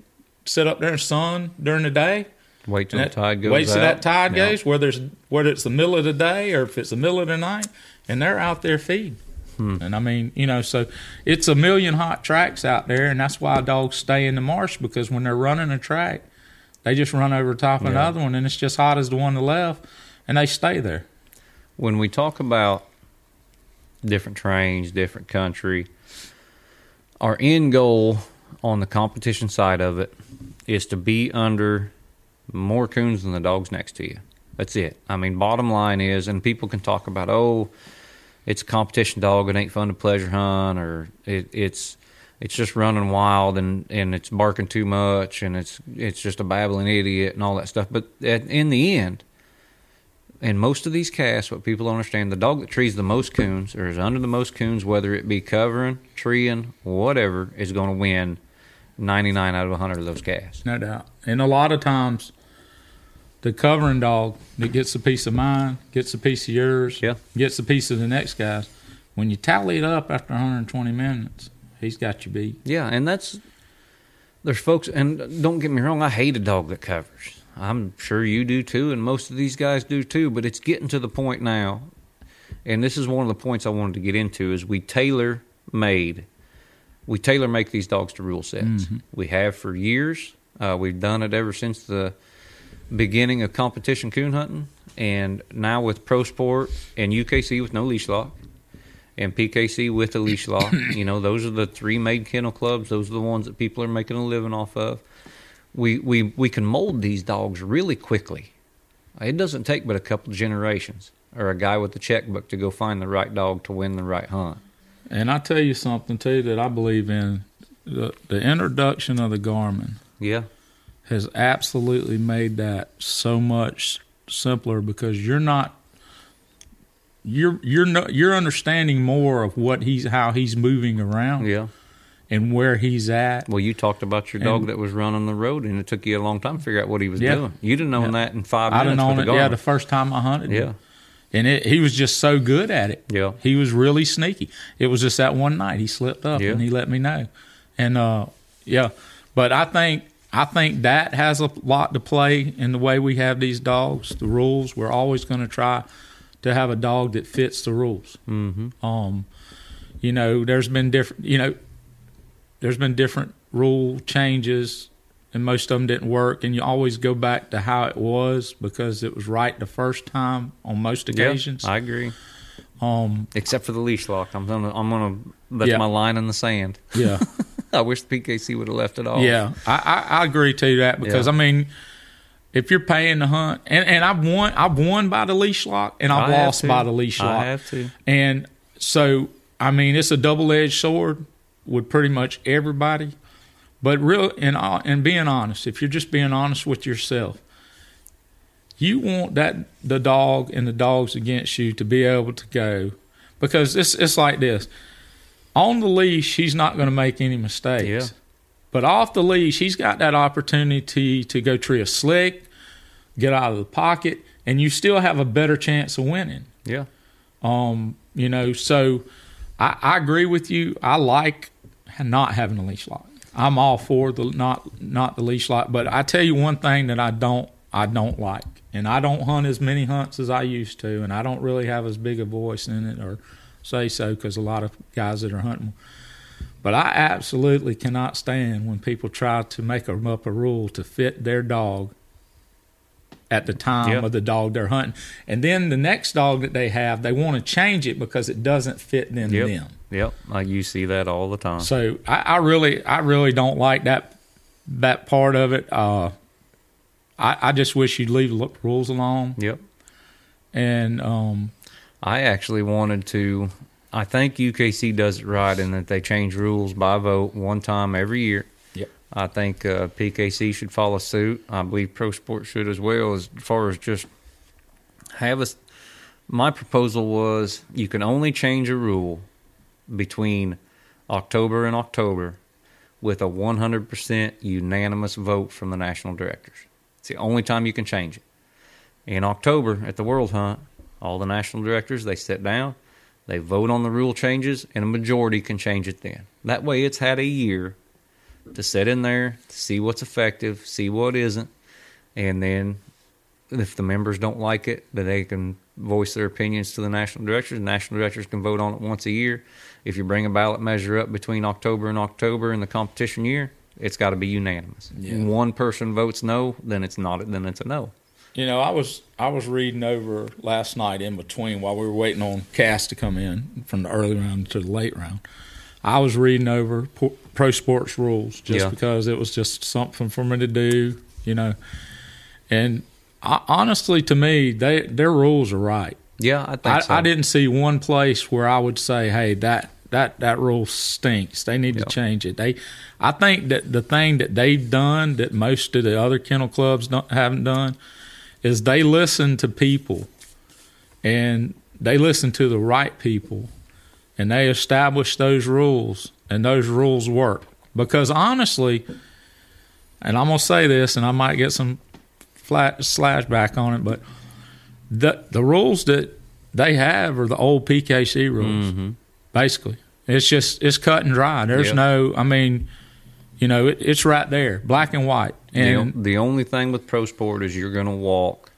sit up there in the sun during the day. Wait till and the that- tide goes Wait till out. that tide Yeah. goes, whether it's whether it's the middle of the day or if it's the middle of the night, and they're out there feeding. Hmm. And I mean, you know, so it's a million hot tracks out there, and that's why dogs stay in the marsh because when they're running a track, they just run over top of Yeah. another one, and it's just hot as the one to the left, and they stay there. when we talk about different trains, different country, our end goal on the competition side of it is to be under more coons than the dogs next to you. That's it. I mean, bottom line is, and people can talk about, oh, it's a competition dog, it ain't fun to pleasure hunt, or it, it's it's just running wild and, and it's barking too much and it's it's just a babbling idiot and all that stuff. But at, in the end, in most of these casts, what people don't understand, the dog that trees the most coons or is under the most coons, whether it be covering, treeing, whatever, is going to win 99 out of 100 of those casts. No doubt. And a lot of times, the covering dog that gets a piece of mine, gets a piece of yours, Yeah. gets a piece of the next guy's. when you tally it up after 120 minutes, he's got you beat. Yeah, and that's there's folks, and don't get me wrong, I hate a dog that covers. I'm sure you do too, and most of these guys do too. But it's getting to the point now, and this is one of the points I wanted to get into: is we tailor made, we tailor make these dogs to rule sets. We have for years. Uh, we've done it ever since the beginning of competition coon hunting, and now with Pro Sport and UKC with no leash lock, and PKC with a leash lock. you know, those are the three made kennel clubs. Those are the ones that people are making a living off of. We we we can mold these dogs really quickly. It doesn't take but a couple generations or a guy with a checkbook to go find the right dog to win the right hunt. And I tell you something too that I believe in. The, the introduction of the Garmin Yeah, has absolutely made that so much simpler because you're not you're you're no, you're understanding more of what he's how he's moving around yeah. And where he's at. Well, you talked about your dog And- that was running the road, and it took you a long time to figure out what he was Yeah. doing. You'd have known Yeah. that in five I'd have minutes. known it. a Yeah, the first time I hunted. him. yeah, and it, he was just so good at it. Yeah. he was really sneaky. It was just that one night he slipped up Yeah. and he let me know, and uh, yeah. But I think I think that has a lot to play in the way we have these dogs. The rules we're always going to try to have a dog that fits the rules. mm-hmm. Um, you know, there's been different. You know, there's been different rule changes, and most of them didn't work. And you always go back to how it was because it was right the first time on most occasions. I agree. um, Except for the leash lock, I'm gonna I'm gonna that's Yeah. my line in the sand. yeah, I wish the PKC would have left it off. yeah. I, I, I agree to that because Yeah. I mean. If you're paying to hunt, and, and I've won, I've won by the leash lock, and I've I lost by the leash lock. I have to. And so, I mean, it's a double edged sword with pretty much everybody. But real and and being honest, if you're just being honest with yourself, you want that the dog and the dogs against you to be able to go because it's it's like this. On the leash, he's not going to make any mistakes. Yeah. But off the leash, he's got that opportunity to go tree a slick, get out of the pocket, and you still have a better chance of winning. Yeah. Um, you know, so I, I agree with you. I like not having a leash lock. I'm all for the not not the leash lock, but I tell you one thing that I don't I don't like, and I don't hunt as many hunts as I used to, and I don't really have as big a voice in it or say so because a lot of guys that are hunting. But I absolutely cannot stand when people try to make up a rule to fit their dog at the time Yeah. of the dog they're hunting. And then the next dog that they have, they want to change it because it doesn't fit them Yep. them. Yep. Like you see that all the time. So I, I really, I really don't like that that part of it. Uh, I, I just wish you'd leave the rules alone. Yep. And um, I actually wanted to. I think UKC does it right in that they change rules by vote one time every year. I think uh, PKC should follow suit. I believe Pro Sport should as well. As far as just have us, my proposal was you can only change a rule between October and October with a 100% unanimous vote from the national directors. It's the only time you can change it. In October at the World Hunt, all the national directors they sit down, they vote on the rule changes, and a majority can change it then. That way, it's had a year to sit in there, to see what's effective, see what isn't, and then if the members don't like it, then they can voice their opinions to the national directors. National directors can vote on it once a year. If you bring a ballot measure up between October and October in the competition year, it's got to be unanimous. One person votes no, then it's not. Then it's a no. You know, I was I was reading over last night in between while we were waiting on Cass to come in from the early round to the late round. I was reading over pro sports rules just Yeah. because it was just something for me to do, you know. And I, honestly, to me, they their rules are right. Yeah, I think I, so. I didn't see one place where I would say, "Hey, that that that rule stinks. They need to change it." They, I think that the thing that they've done that most of the other kennel clubs don't, haven't done is they listen to people, and they listen to the right people, and they establish those rules, and those rules work. Because honestly, and I'm gonna say this, and I might get some flat slash back on it, but the the rules that they have are the old PKC rules. Mm-hmm. basically. It's just it's cut and dry. There's Yep. no, I mean, you know, it, it's right there, black and white. The, And o- the only thing with pro sport is you're going to walk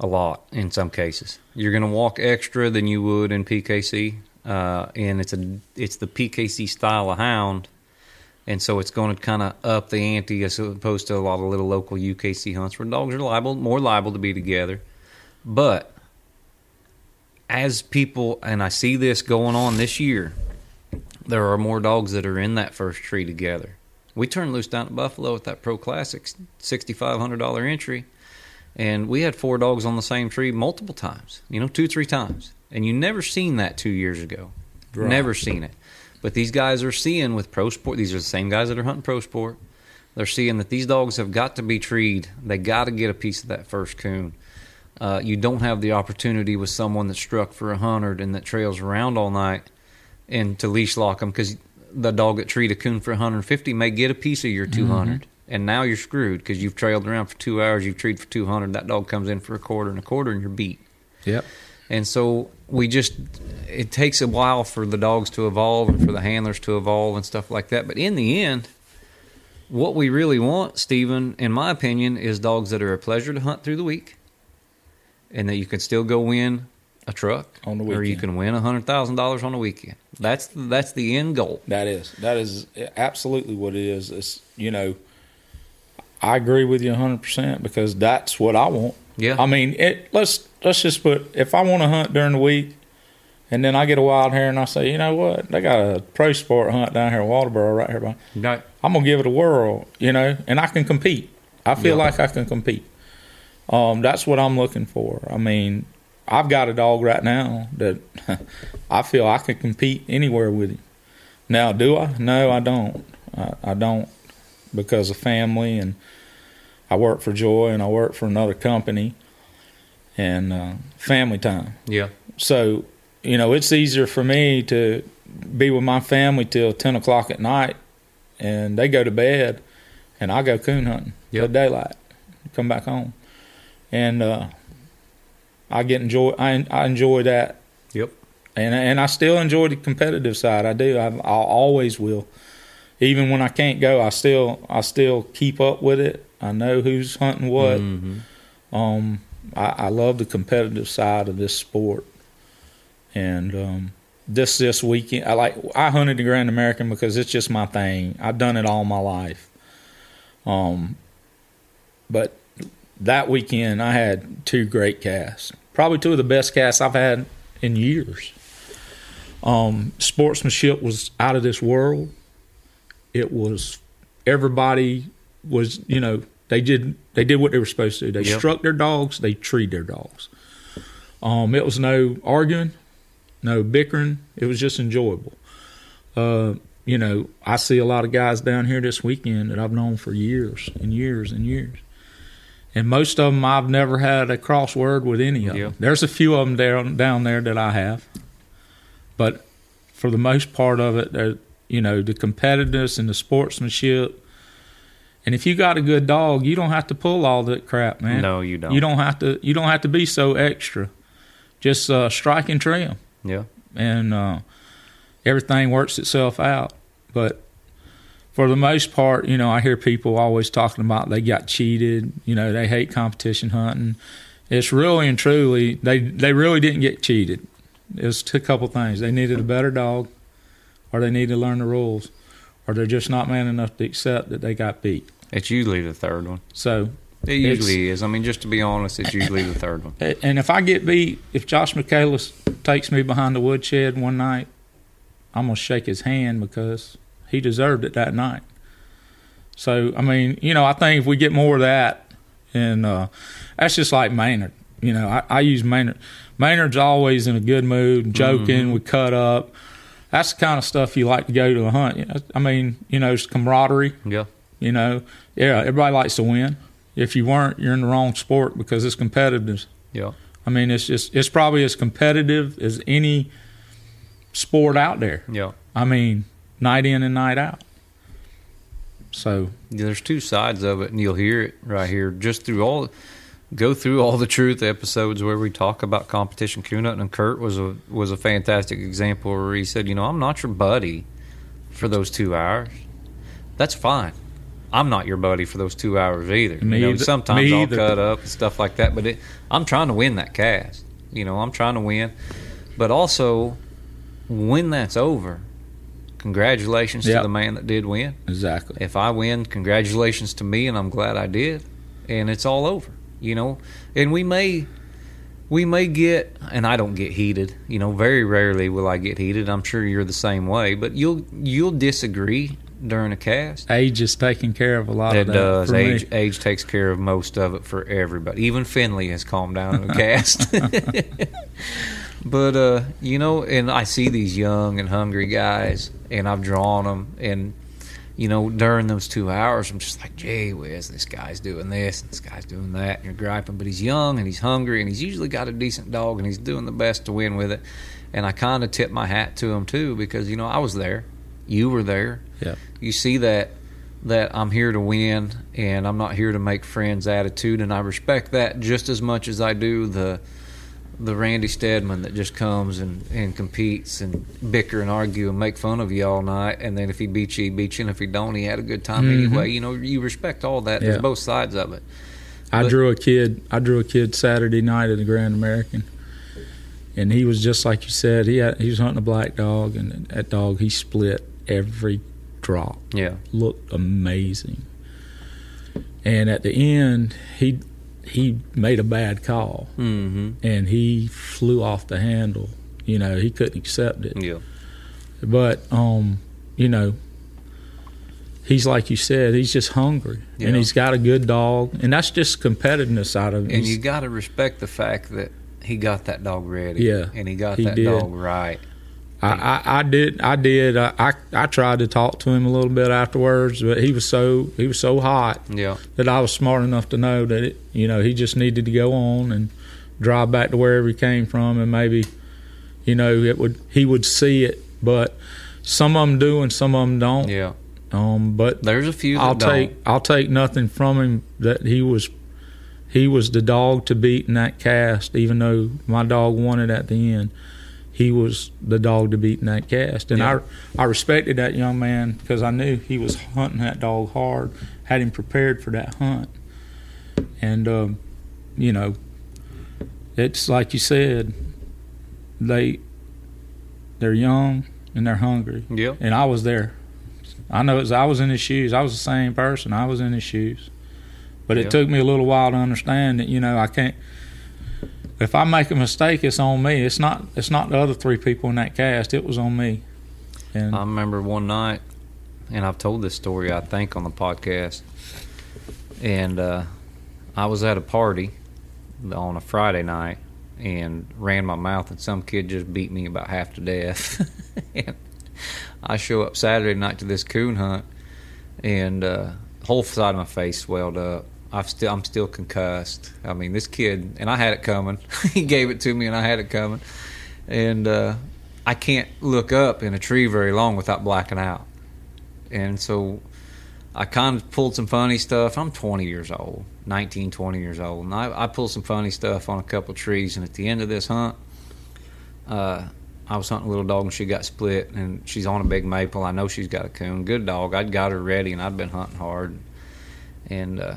a lot in some cases. You're going to walk extra than you would in PKC, uh, and it's a it's the PKC style of hound, and so it's going to kind of up the ante as opposed to a lot of little local UKC hunts where dogs are liable more liable to be together. But as people, and I see this going on this year, there are more dogs that are in that first tree together. We turned loose down at Buffalo at that Pro Classics sixty five hundred dollar entry, and we had four dogs on the same tree multiple times. You know, two three times, and you never seen that two years ago. Right. Never seen it. But these guys are seeing with pro sport. These are the same guys that are hunting pro sport. They're seeing that these dogs have got to be treed. They got to get a piece of that first coon. Uh, you don't have the opportunity with someone that struck for a hundred and that trails around all night and to leash lock them because the dog that treat a coon for 150 may get a piece of your 200 and now you're screwed because you've trailed around for two hours you've treated for 200 that dog comes in for a quarter and a quarter and you're beat. Yep, and so we just it takes a while for the dogs to evolve and for the handlers to evolve and stuff like that but in the end what we really want stephen in my opinion is dogs that are a pleasure to hunt through the week and that you can still go win a truck On the weekend, or you can win a hundred thousand dollars on a weekend. That's that's the end goal. That is that is absolutely what it is. It's you know, I agree with you 100 percent because that's what I want. yeah I mean, it. Let's let's just put if I want to hunt during the week, and then I get a wild hair and I say, you know what, they got a pro sport hunt down here in Walterboro right here. By, Right. I'm gonna give it a whirl, you know, and I can compete. I feel Yeah. like I can compete. Um, that's what I'm looking for. I mean, I've got a dog right now that I feel I can compete anywhere with him. Now, do I? No, I don't. I, I don't because of family and I work for Joy and I work for another company and uh, family time. yeah So, you know, it's easier for me to be with my family till 10 o'clock at night and they go to bed and I go coon hunting till Yep. daylight, come back home. And uh, I get enjoy, I, I enjoy that. Yep. And, and I still enjoy the competitive side. I do. I, I always will. Even when I can't go, I still, I still keep up with it. I know who's hunting what. Mhm. Um, I, I love the competitive side of this sport, and um, this this weekend, I like I hunted the Grand American because it's just my thing. I've done it all my life. Um, but that weekend, I had two great casts, probably two of the best casts I've had in years. Um, sportsmanship was out of this world. It was everybody was you know they did they did what they were supposed to do. They Yep. struck their dogs, they treed their dogs. Um, it was no arguing, no bickering. It was just enjoyable. Uh, you know, I see a lot of guys down here this weekend that I've known for years and years and years. And most of them I've never had a crossword with any of Yeah. them. There's a few of them down down there that I have, but for the most part of it, they're- you know, the competitiveness and the sportsmanship. And if you got a good dog, you don't have to pull all that crap, man. No, you don't. You don't have to. You don't have to be so extra. Just uh, strike and trim Yeah. and uh, everything works itself out. But for the most part, you know, I hear people always talking about they got cheated. You know, they hate competition hunting. It's really and truly they they really didn't get cheated. It's a couple things. They needed a better dog, or they need to learn the rules, or they're just not man enough to accept that they got beat. It's usually the third one. So It usually is. I mean, just to be honest, it's usually the third one. And if I get beat, if Josh Michaelis takes me behind the woodshed one night, I'm gonna shake his hand because he deserved it that night. So I mean, you know, I think if we get more of that, and uh, that's just like Maynard. You know, I, I use Maynard. Maynard's always in a good mood, joking. We cut up. That's the kind of stuff you like to go to a hunt. You know, I mean, you know, it's camaraderie. Yeah. You know, yeah, everybody likes to win. If you weren't, you're in the wrong sport because it's competitive. Yeah. I mean, it's just it's probably as competitive as any sport out there. Yeah. I mean, night in and night out. So There's two sides of it, and you'll hear it right here just through all. Go through all the truth episodes where we talk about competition hunting. And Kurt was a was a fantastic example where he said, you know, I'm not your buddy for those two hours. That's fine. I'm not your buddy for those two hours either. Me you know, either. sometimes Me I'll either. cut up and stuff like that, but it, I'm trying to win that cast. You know, I'm trying to win, but also when that's over, congratulations Yep. to the man that did win. Exactly. If I win, congratulations to me, and I'm glad I did. And it's all over, you know. And we may, we may get, and I don't get heated. You know, very rarely will I get heated. I'm sure you're the same way, but you'll you'll disagree during a cast. Age is taking care of a lot It of that. does. for me. Age age takes care of most of it for everybody. Even Finley has calmed down in the cast. but uh, you know, and I see these young and hungry guys, and I've drawn them, and you know, during those two hours, I'm just like, gee whiz, this guy's doing this, and this guy's doing that, and you're griping, but he's young and he's hungry, and he's usually got a decent dog, and he's doing the best to win with it. And I kind of tip my hat to him too, because you know, I was there, you were there, Yeah. you see that that I'm here to win and I'm not here to make friends attitude and I respect that just as much as I do the the Randy Stedman that just comes and, and competes and bicker and argue and make fun of you all night and then if he beats you he beats you and if he don't he had a good time Mhm. anyway you know you respect all that Yeah. there's both sides of it I But- drew a kid. I drew a kid Saturday night at the Grand American, and he was just like you said. He had he was hunting a black dog, and that dog he split every drop. yeah Looked amazing. And at the end, he he made a bad call, mm-hmm and he flew off the handle. You know, he couldn't accept it. yeah But um, you know, he's like you said, he's just hungry, Yeah. and he's got a good dog, and that's just competitiveness out of him. and He's- you got to respect the fact that he got that dog ready Yeah, and he got he that did. dog right I, I, I did, I did. I, I, I tried to talk to him a little bit afterwards, but he was so he was so hot yeah that I was smart enough to know that it, you know, he just needed to go on and drive back to wherever he came from, and maybe, you know, it would he would see it, but some of them do and some of them don't. yeah Um, but there's a few that I'll don't. take I'll take nothing from him that he was he was the dog to beat in that cast, even though my dog won it at the end. He was the dog to beat in that cast, and Yeah. I I respected that young man because I knew he was hunting that dog hard, had him prepared for that hunt, and um, you know, it's like you said, they they're young and they're hungry, yeah and I was there. I know it's, I was in his shoes. I was the same person. I was in his shoes, but it Yeah. took me a little while to understand that you know I can't. If I make a mistake, it's on me. It's not. It's not the other three people in that cast. It was on me. And I remember one night, and I've told this story, I think, on the podcast. And uh, I was at a party on a Friday night and ran my mouth, and some kid just beat me about half to death. and I show up Saturday night to this coon hunt, and uh, whole side of my face swelled up. I've still, I'm still concussed. I mean, this kid, and I had it coming. he gave it to me, and I had it coming. And uh, I can't look up in a tree very long without blacking out. And so I kind of pulled some funny stuff. I'm 20 years old, 19, 20 years old. And I, I pulled some funny stuff on a couple of trees. And at the end of this hunt, uh, I was hunting a little dog and she got split. And she's on a big maple. I know she's got a coon. Good dog. I'd got her ready and I'd been hunting hard. And uh,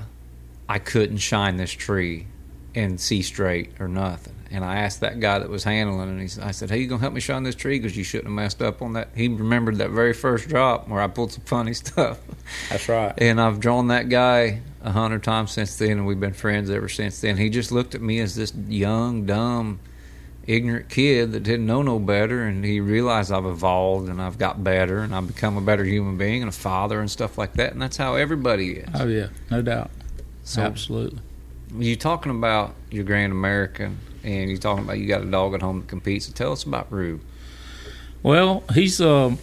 I couldn't shine this tree and see straight or nothing. And I asked that guy that was handling it, and he, I said, "Hey, you gonna help me shine this tree? Because you shouldn't have messed up on that." He remembered that very first drop where I pulled some funny stuff, that's right. and I've drawn that guy a hundred times since then, and we've been friends ever since then. He just looked at me as this young, dumb, ignorant kid that didn't know no better, and he realized I've evolved and I've got better, and I've become a better human being and a father and stuff like that. And that's how everybody is. Oh yeah, no doubt. So- Absolutely. You're talking about your Grand American, and you're talking about you got a dog at home that competes. So tell us about Rube. Well, he's uh,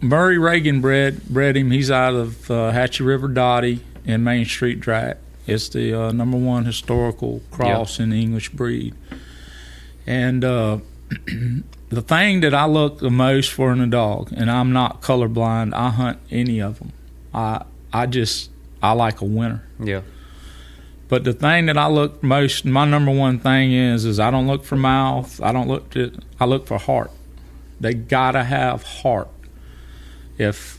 Murray Reagan bred bred him. He's out of uh, Hatchie River Dottie and Main Street Track. It's the uh, number one historical cross in the English breed. And uh, the thing that I look the most for in a dog, and I'm not colorblind. I hunt any of them. I I just I like a winner. Yeah, But the thing that I look most, my number one thing is, is I don't look for mouth. I don't look to, I look for heart. They gotta have heart. If,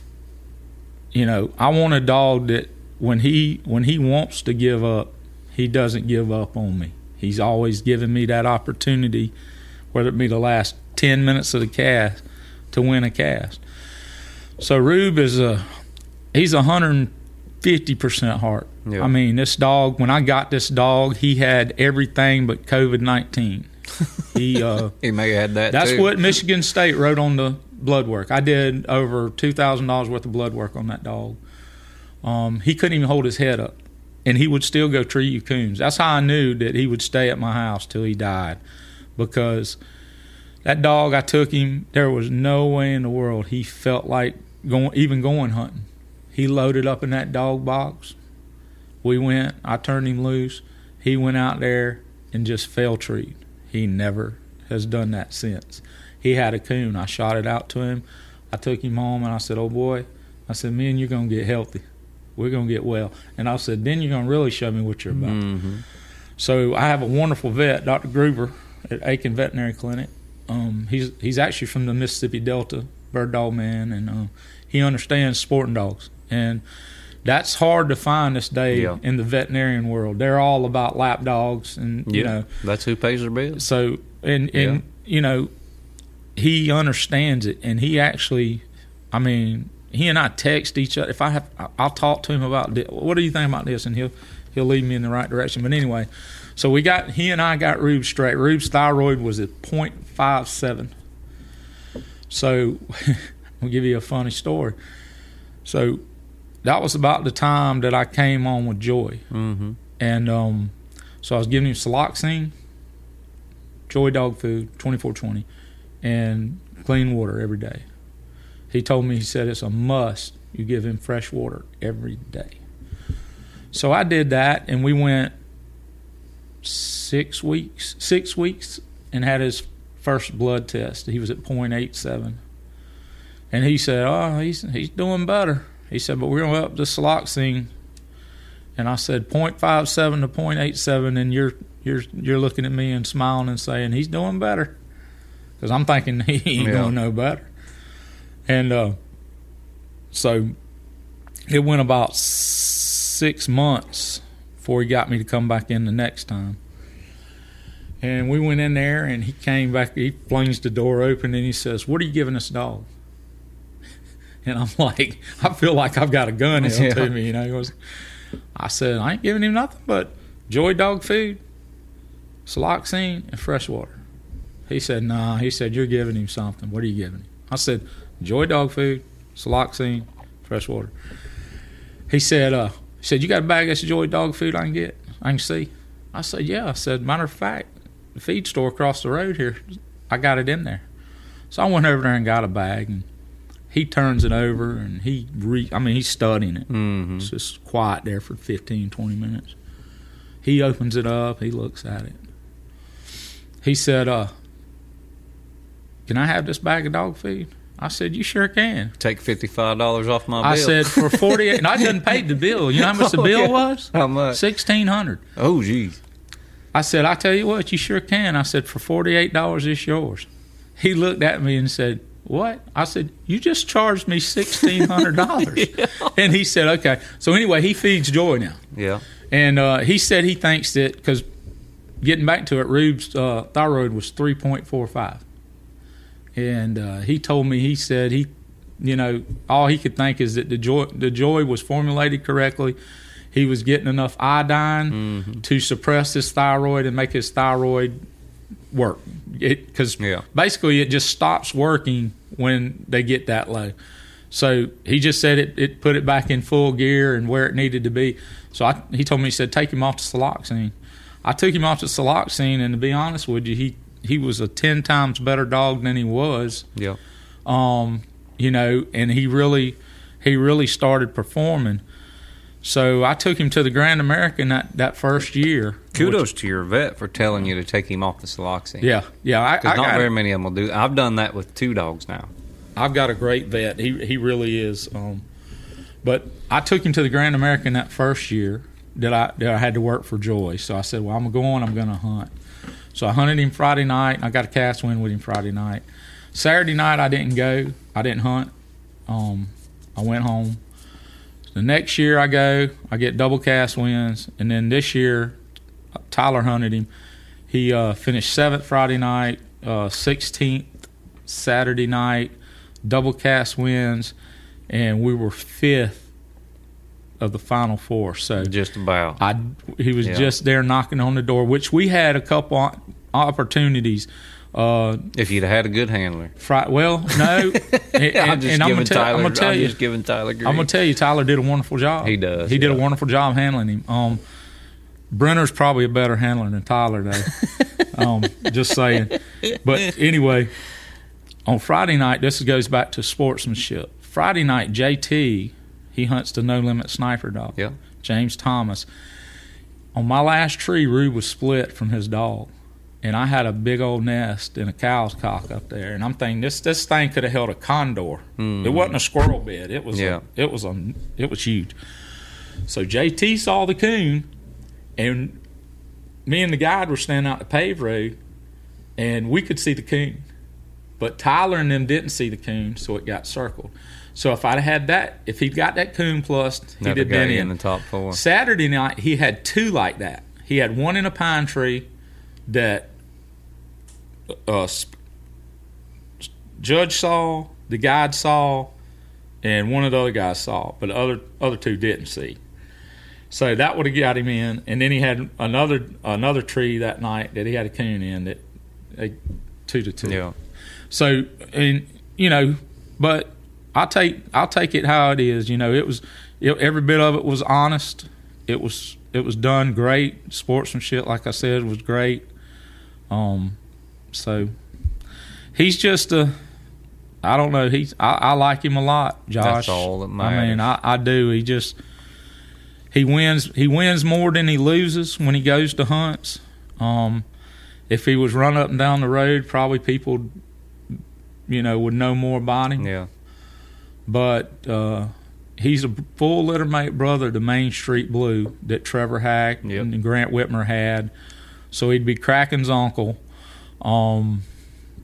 you know, I want a dog that when he when he wants to give up, he doesn't give up on me. He's always giving me that opportunity, whether it be the last ten minutes of the cast, to win a cast. So Rube is a he's hundred and fifty percent heart. Yeah. I mean, this dog. When I got this dog, he had everything but COVID nineteen. He uh, He may have had that. that's too. what Michigan State wrote on the blood work. I did over two thousand dollars worth of blood work on that dog. Um, he couldn't even hold his head up, and he would still go treat you coons. That's how I knew that he would stay at my house till he died, because that dog I took him. There was no way in the world he felt like going even going hunting. He loaded up in that dog box. We went. I turned him loose. He went out there and just fell treed. He never has done that since. He had a coon. I shot it out to him. I took him home and I said, "Oh boy," I said, "Me and you're gonna get healthy. We're gonna get well." And I said, "Then you're gonna really show me what you're about." Mhm. So I have a wonderful vet, Dr. Gruber, at Aiken Veterinary Clinic. Um, he's he's actually from the Mississippi Delta, bird dog man, and uh, he understands sporting dogs. And that's hard to find this day Yeah. in the veterinarian world. They're all about lap dogs, and you know, that's who pays their bills. so and and Yeah. you know, he understands it, and he actually, I mean, he and I text each other. If I have, I'll talk to him about what do you think about this, and he'll he'll lead me in the right direction. But anyway, so we got he and I got Rube straight. Rube's thyroid was at 0.57. So I'll give you a funny story. So that was about the time that I came on with Joy. Mm-hmm. And um, so I was giving him Soloxine, Joy dog food, 2420, and clean water every day. He told me, he said, it's a must. You give him fresh water every day. So I did that, and we went six weeks, six weeks, and had his first blood test. He was at 0.87. And he said, oh, he's, he's doing better. He said, but we're going to up the Soloxine and I said 0.57 to 0.87, and you're you're you're looking at me and smiling and saying he's doing better, because I'm thinking he ain't Yeah. gonna know better. And uh, so it went about six months before he got me to come back in the next time. And we went in there, and he came back. He flings the door open, and he says, "What are you giving this dog?" And I'm like, I feel like I've got a gun held Yeah. to me. You know, he goes, I said, I ain't giving him nothing but Joy Dog food, Soloxine, and fresh water. He said, Nah. He said, You're giving him something. What are you giving him? I said, Joy Dog food, Soloxine, fresh water. He said, uh, he said, You got a bag of Joy Dog food I can get? I can see. I said, Yeah. I said, Matter of fact, the feed store across the road here, I got it in there. So I went over there and got a bag, and he turns it over, and he, re- I mean, he's studying it. Mm-hmm. It's just quiet there for 15, 20 minutes. He opens it up. He looks at it. He said, uh, Can I have this bag of dog food? I said, You sure can. Take fifty five dollars off my bill. I said, For 48 and I didn't pay the bill. You know how much the Oh, bill yeah. was? how much? 1600 Oh, geez. I said, I tell you what, you sure can. I said, For $48, it's yours. He looked at me and said, What? I said, You just charged me $1,600. And he said, Okay. So anyway, he feeds Joy now. Yeah. And uh, he said he thinks that because getting back to it, Rube's uh, thyroid was 3.45. And uh, he told me, he said he, you know, all he could think is that the joy, the joy was formulated correctly. He was getting enough iodine to suppress his thyroid and make his thyroid work. Because Yeah. basically it just stops working when they get that low. So he just said it, it put it back in full gear and where it needed to be. So I, he told me, he said, take him off the Soloxine. I took him off the Soloxine, and to be honest with you, he, he was a 10 times better dog than he was. Yeah. Um, you know, and he really, he really started performing. So I took him to the Grand American that, that first year. Kudos to your vet for telling you to take him off the Soloxine. Yeah, yeah. I, I Because not very many of them will do. I've done that with two dogs now. I've got a great vet. He he really is. Um, but I took him to the Grand American that first year, that I that I had to work for Joy. So I said, well, I'm going. I'm going to hunt. So I hunted him Friday night. And I got a cast win with him Friday night. Saturday night I didn't go. I didn't hunt. Um, I went home. The next year I go, I get double cast wins, and then this year Tyler hunted him. He uh, finished seventh Friday night, uh, sixteenth Saturday night, double cast wins, and we were fifth of the final four. So Just about. I he was Yeah. just there knocking on the door, which we had a couple opportunities. Uh, if you'd had a good handler. Fri- well, no, and, I'm just and I'm giving gonna tell, Tyler. I'm gonna tell I'm you, just giving Tyler grief. I'm gonna tell you, Tyler did a wonderful job. He does, He did a wonderful job handling him. Um, Brenner's probably a better handler than Tyler, though. um, just saying. But anyway, on Friday night, this goes back to sportsmanship. Friday night, JT, he hunts the no limit sniper dog. Yeah. James Thomas. On my last tree, Rube was split from his dog. And I had a big old nest in a cow's cock up there, and I'm thinking this this thing could have held a condor. Hmm. It wasn't a squirrel bed. It was. Yeah. a, it was a it was huge. So JT saw the coon, and me and the guide were standing out the paved road, and we could see the coon, but Tyler and them didn't see the coon, so it got circled. So if I'd had that, if he'd got that coon plus, he'd have been in. in the top four. Saturday night he had two like that. He had one in a pine tree that uh, sp- Judge saw, the guide saw, and one of the other guys saw, but the other other two didn't see. So that would have got him in, and then he had another another tree that night that he had a coon in that they two to two. Yeah. So and you know, but I take I'll take it how it is. You know, it was it, every bit of it was honest. It was it was done great. Sportsmanship, like I said, was great. Um, so he's just a. I don't know. He's I, I like him a lot, Josh. That's all that matters. I mean. I, I do. He just he wins. He wins more than he loses when he goes to hunts. Um, if he was run up and down the road, probably people, you know, would know more about him. Yeah. But uh, he's a full littermate brother to Main Street Blue that Trevor Hack Yep. and Grant Whitmer had. So he'd be Kraken's uncle. Um,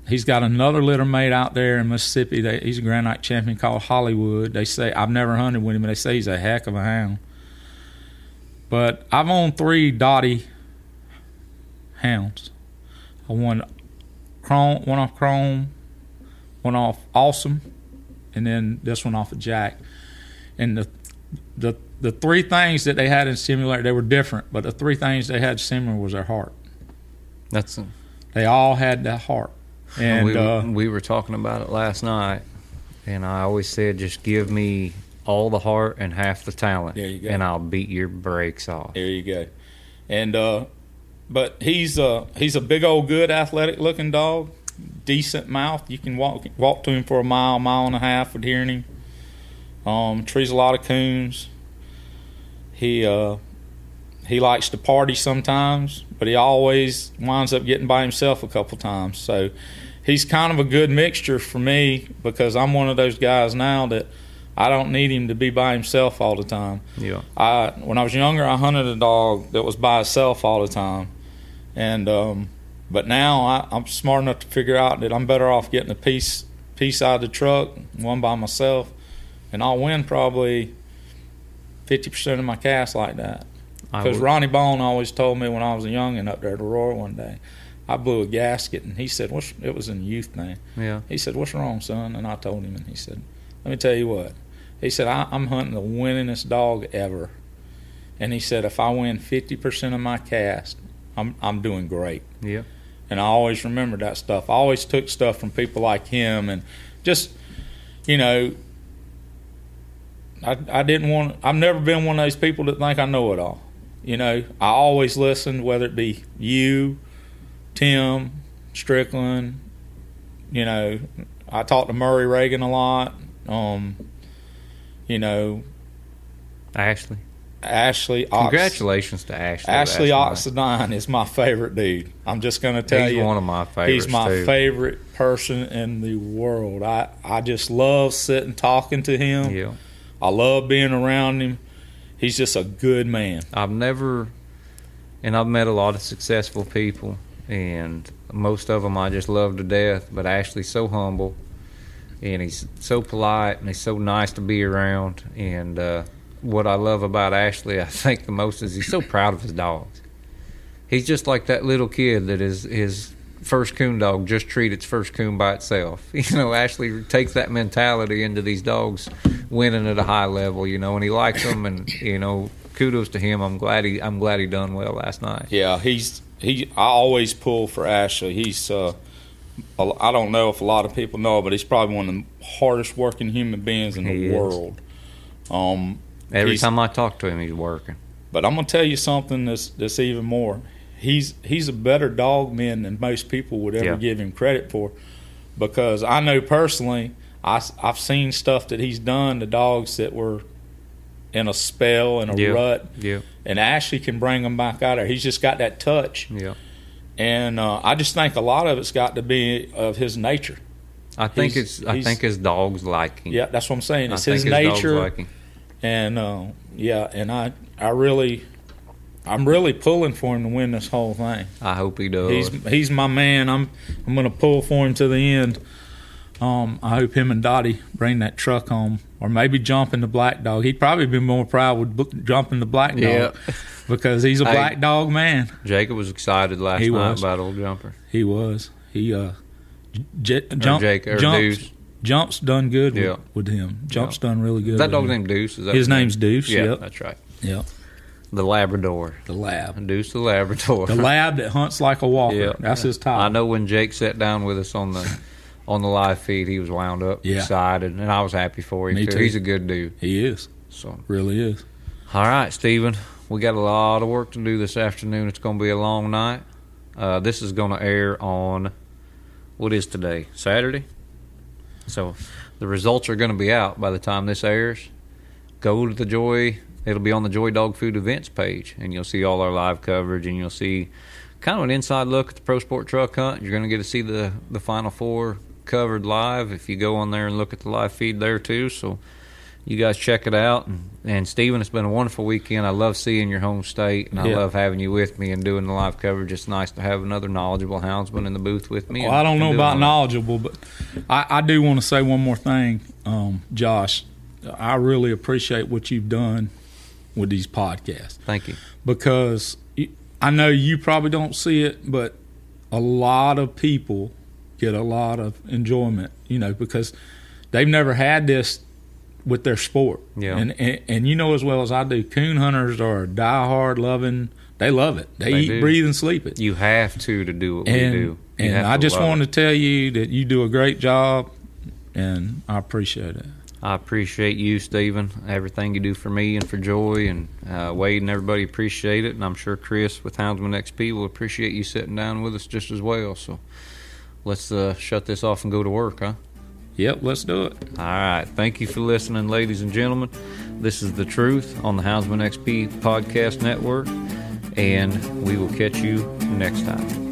he's got another litter mate out there in Mississippi. He's a Grand Nite champion called Hollywood. They say I've never hunted with him, but they say he's a heck of a hound. But I've owned three Dottie hounds. I won Chrome, one off Chrome, one off Awesome, and then this one off of Jack. And the the the three things that they had in simulator they were different, but the three things they had similar was their heart. That's. They all had that heart. And we, uh, we were talking about it last night, and I always said, just give me all the heart and half the talent, There you go. and I'll beat your brakes off. There you go. And uh but he's uh he's a big old good athletic looking dog. Decent mouth. You can walk walk to him for a mile, mile and a half with hearing him. Um trees a lot of coons. He uh he likes to party sometimes, but he always winds up getting by himself a couple times. So he's kind of a good mixture for me because I'm one of those guys now that I don't need him to be by himself all the time. Yeah. I when I was younger, I hunted a dog that was by itself all the time, and um, but now I, I'm smart enough to figure out that I'm better off getting a piece piece out of the truck, one by myself, and I'll win probably fifty percent of my casts like that. Because Ronnie Bone always told me when I was a youngin' up there at Aurora one day, I blew a gasket, and he said, "What's?" It was in youth thing. Yeah. He said, "What's wrong, son?" And I told him, and he said, "Let me tell you what." He said, I, "I'm hunting the winningest dog ever," and he said, "If I win fifty percent of my cast, I'm I'm doing great." Yeah. And I always remembered that stuff. I always took stuff from people like him, and just you know, I I didn't want. I've never been one of those people that think I know it all. You know, I always listen, whether it be you, Tim, Strickland. You know, I talked to Murray Reagan a lot. Um, you know, Ashley. Ashley. Ox- Congratulations to Ashley. Ashley Oxendine is my favorite dude. I'm just going to tell He's you. one of my favorites He's my too. favorite person in the world. I, I just love sitting talking to him. Yeah. I love being around him. he's just a good man. I've never, and I've met a lot of successful people, and most of them I just love to death. But Ashley's so humble, and he's so polite, and he's so nice to be around. And uh, what I love about Ashley, I think the most is he's so proud of his dogs. He's just like that little kid that is his first coon dog just treat its first coon by itself. You know, Ashley takes that mentality into these dogs winning at a high level. You know, and he likes them, and you know, kudos to him. I'm glad he I'm glad he done well last night. Yeah, he's he. I always pull for Ashley. He's. Uh, I don't know if a lot of people know, but he's probably one of the hardest working human beings in He the is. world. Um, Every time I talk to him, he's working. But I'm gonna tell you something that's that's even more. He's he's a better dog man than most people would ever Yeah. give him credit for, because I know personally, I I've seen stuff that he's done to dogs that were in a spell and a Yeah. rut, Yeah, and Ashley can bring them back out there. He's just got that touch, yeah. and uh, I just think a lot of it's got to be of his nature. I think He's- it's I think his dogs like him. Yeah, that's what I'm saying. I It's think his, dogs nature. like. And uh, yeah, and I I really I'm really pulling for him to win this whole thing. I hope he does. He's he's my man. I'm I'm gonna pull for him to the end. Um, I hope him and Dottie bring that truck home, or maybe jumping the black dog. He'd probably be more proud with jumping the black dog Yeah. because he's a Hey. black dog man. Jacob was excited last He night was. about old jumper. He was. He uh, j- jump, Jake- jumps, Deuce. jumps done good Yeah. with, with him. Jumps done really good. Is that dog's name Deuce? Is that His name? name's Deuce. Yeah, Yep. that's right. Yep. The Labrador. The lab. Deuce the Labrador. The lab that hunts like a walker. Yeah. That's his title. I know when Jake sat down with us on the on the live feed, he was wound up, Yeah. excited, and I was happy for him Me too. too. He's a good dude. He is. So, Really is. all right, Stephen, we got a lot of work to do this afternoon. It's going to be a long night. Uh, this is going to air on what is today? Saturday. So, the results are going to be out by the time this airs. Go to the Joy. It'll be on the Joy Dog Food Events page, and you'll see all our live coverage, and you'll see kind of an inside look at the Pro Sport Truck Hunt. You're going to get to see the the Final Four covered live if you go on there and look at the live feed there too. So you guys check it out. And, and Steven, it's been a wonderful weekend. I love seeing your home state, and I Yeah. love having you with me and doing the live coverage. It's nice to have another knowledgeable houndsman in the booth with me. Well, I don't know about knowledgeable, but I, I do want to say one more thing, um, Josh. I really appreciate what you've done with these podcasts. Thank you. because I know you probably don't see it, but a lot of people get a lot of enjoyment, you know, because they've never had this with their sport. Yeah. And, and and you know as well as I do, coon hunters are diehard loving. They love it. They, They eat, do. breathe, and sleep it. You have to to do what and we do. You and I just want it. to tell you that you do a great job, and I appreciate it. I appreciate you, Stephen. Everything you do for me and for Joy and uh, Wade and everybody appreciate it. And I'm sure Chris with Houndsman XP will appreciate you sitting down with us just as well. So let's uh, shut this off and go to work, huh? Yep, let's do it. All right. Thank you for listening, ladies and gentlemen. This is The Truth on the Houndsman XP Podcast Network. And we will catch you next time.